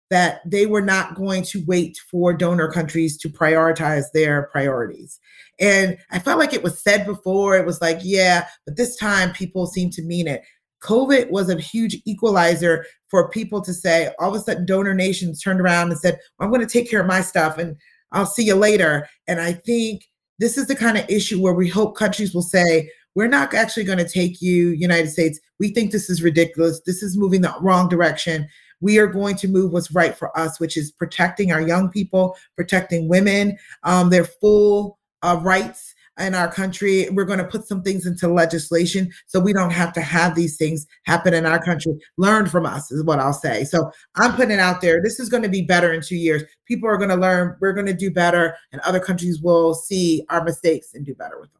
that they were not going to wait for donor countries to prioritize their priorities. And I felt like it was said before, it was like, yeah, but this time people seem to mean it. COVID was a huge equalizer for people to say, all of a sudden, donor nations turned around and said, I'm going to take care of my stuff and I'll see you later. And I think this is the kind of issue where we hope countries will say, we're not actually going to take you, United States. We think this is ridiculous. This is moving the wrong direction we are going to move what's right for us, which is protecting our young people, protecting women, um, their full uh, rights in our country. We're going to put some things into legislation so we don't have to have these things happen in our country. Learn from us is what I'll say. So I'm putting it out there. This is going to be better in two years. People are going to learn. We're going to do better, and other countries will see our mistakes and do better with them.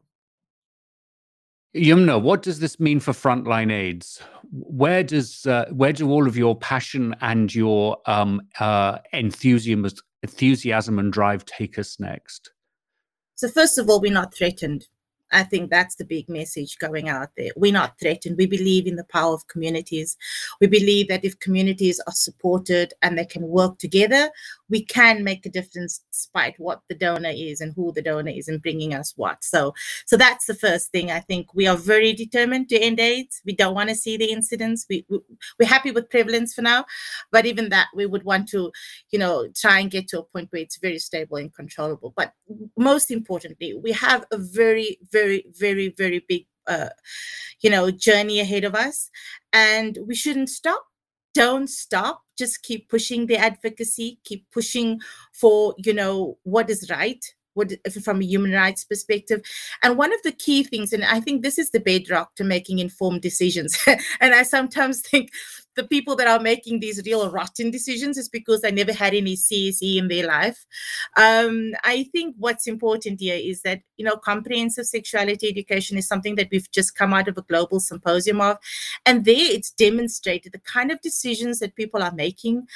Yumnah, what does this mean for Frontline AIDS? Where does uh, where do all of your passion and your um, uh, enthusiasm, enthusiasm and drive take us next? So first of all, we're not threatened. I think that's the big message going out there. We're not threatened. We believe in the power of communities. We believe that if communities are supported and they can work together, we can make a difference despite what the donor is and who the donor is and bringing us what. So, so that's the first thing. I think we are very determined to end AIDS. We don't want to see the incidents. We, we we're happy with prevalence for now, but even that we would want to, you know, try and get to a point where it's very stable and controllable. But most importantly, we have a very, very, very, very very big uh, you know journey ahead of us. And we shouldn't stop. Don't stop. Just keep pushing the advocacy. Keep pushing for you know what is right what from a human rights perspective. And one of the key things and i think this is the bedrock to making informed decisions. And i sometimes think the people that are making these real rotten decisions is because they never had any CSE in their life. Um, I think what's important here is that you know comprehensive sexuality education is something that we've just come out of a global symposium of, and there it's demonstrated the kind of decisions that people are making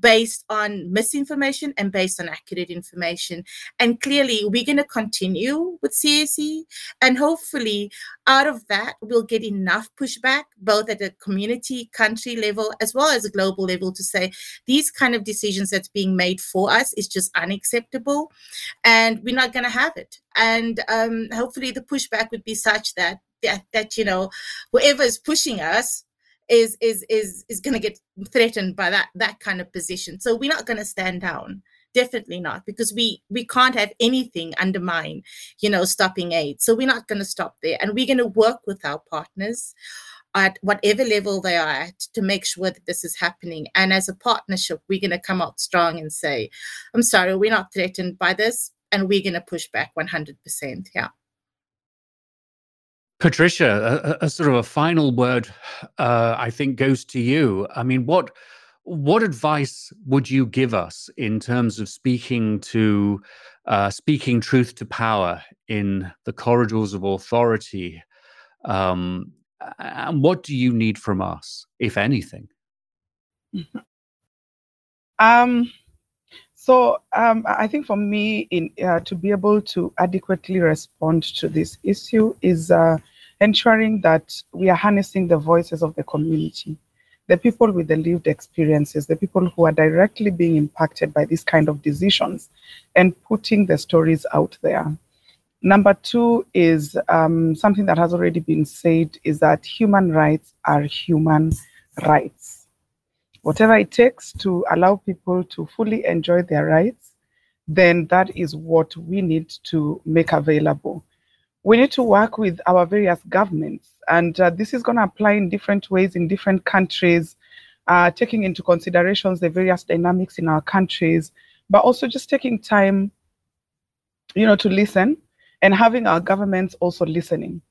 based on misinformation and based on accurate information. And clearly, we're going to continue with CSE, and hopefully, out of that, we'll get enough pushback both at a community, country level as well as a global level to say these kind of decisions that's being made for us is just unacceptable and we're not going to have it. And um, hopefully the pushback would be such that that, that you know whoever is pushing us is is is is going to get threatened by that that kind of position. So we're not going to stand down. Definitely not because we we can't have anything undermine you know stopping aid. So we're not going to stop there and we're going to work with our partners at whatever level they are at to make sure that this is happening. And as a partnership, we're going to come out strong and say, I'm sorry, we're not threatened by this, and we're going to push back 100%. Yeah. Patriciah, a, a sort of a final word, uh, I think, goes to you. I mean, what what advice would you give us in terms of speaking to uh, speaking truth to power in the corridors of authority um, and what do you need from us, if anything? Um, so um, I think for me, in uh, to be able to adequately respond to this issue is uh, ensuring that we are harnessing the voices of the community, the people with the lived experiences, the people who are directly being impacted by these kind of decisions, and putting the stories out there. Number two is um, something that has already been said is that human rights are human rights. Whatever it takes to allow people to fully enjoy their rights, then that is what we need to make available. We need to work with our various governments, and uh, this is going to apply in different ways in different countries, uh, taking into considerations the various dynamics in our countries, but also just taking time, you know, to listen and having our governments also listening.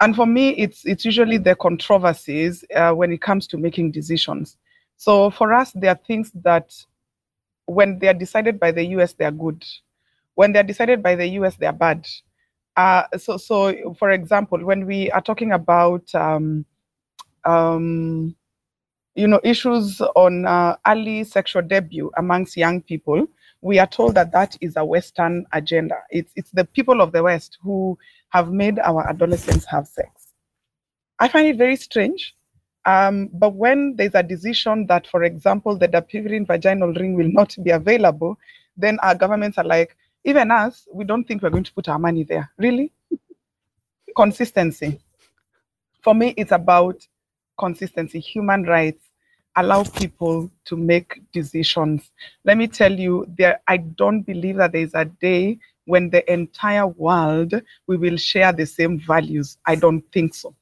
And for me, it's it's usually the controversies uh, when it comes to making decisions. So for us, there are things that when they are decided by the US, they are good. When they are decided by the US, they are bad. Uh, so, so for example, when we are talking about um, um, you know issues on uh, early sexual debut amongst young people, we are told that that is a Western agenda. It's it's the people of the West who have made our adolescents have sex. I find it very strange. Um, but when there's a decision that, for example, the dapivirine vaginal ring will not be available, then our governments are like, even us, we don't think we're going to put our money there. Really? consistency. For me, it's about consistency, human rights, allow people to make decisions. Let me tell you, there I don't believe that there is a day when the entire world we will share the same values. I don't think so.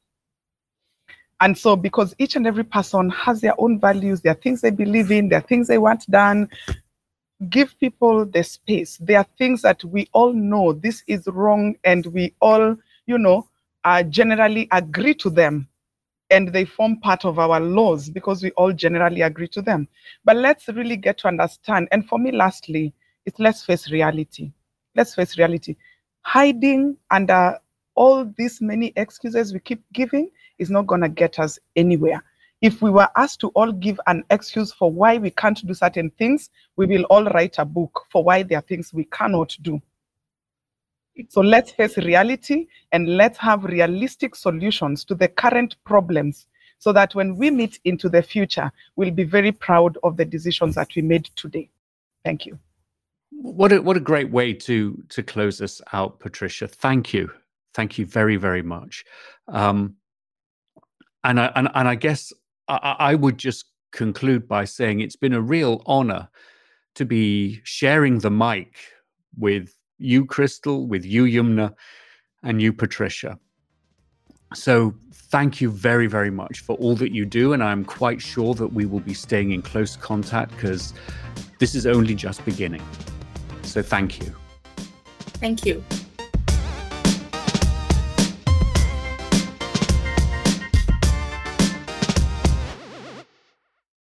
And so, because each and every person has their own values, there are things they believe in, there are things they want done, give people the space. There are things that we all know this is wrong, and we all, you know, uh, generally agree to them. And they form part of our laws because we all generally agree to them. But let's really get to understand. And for me, lastly, it's let's face reality. Let's face reality. Hiding under all these many excuses we keep giving is not going to get us anywhere. If we were asked to all give an excuse for why we can't do certain things, we will all write a book for why there are things we cannot do. So let's face reality and let's have realistic solutions to the current problems so that when we meet into the future, we'll be very proud of the decisions that we made today. Thank you. What a, what a great way to to close us out, Patriciah. Thank you. Thank you very, very much. Um, and I and, and I guess I, I would just conclude by saying it's been a real honor to be sharing the mic with you, Crystal, with you, Yumnah, and you, Patriciah. So thank you very, very much for all that you do. And I'm quite sure that we will be staying in close contact because this is only just beginning. So thank you. Thank you.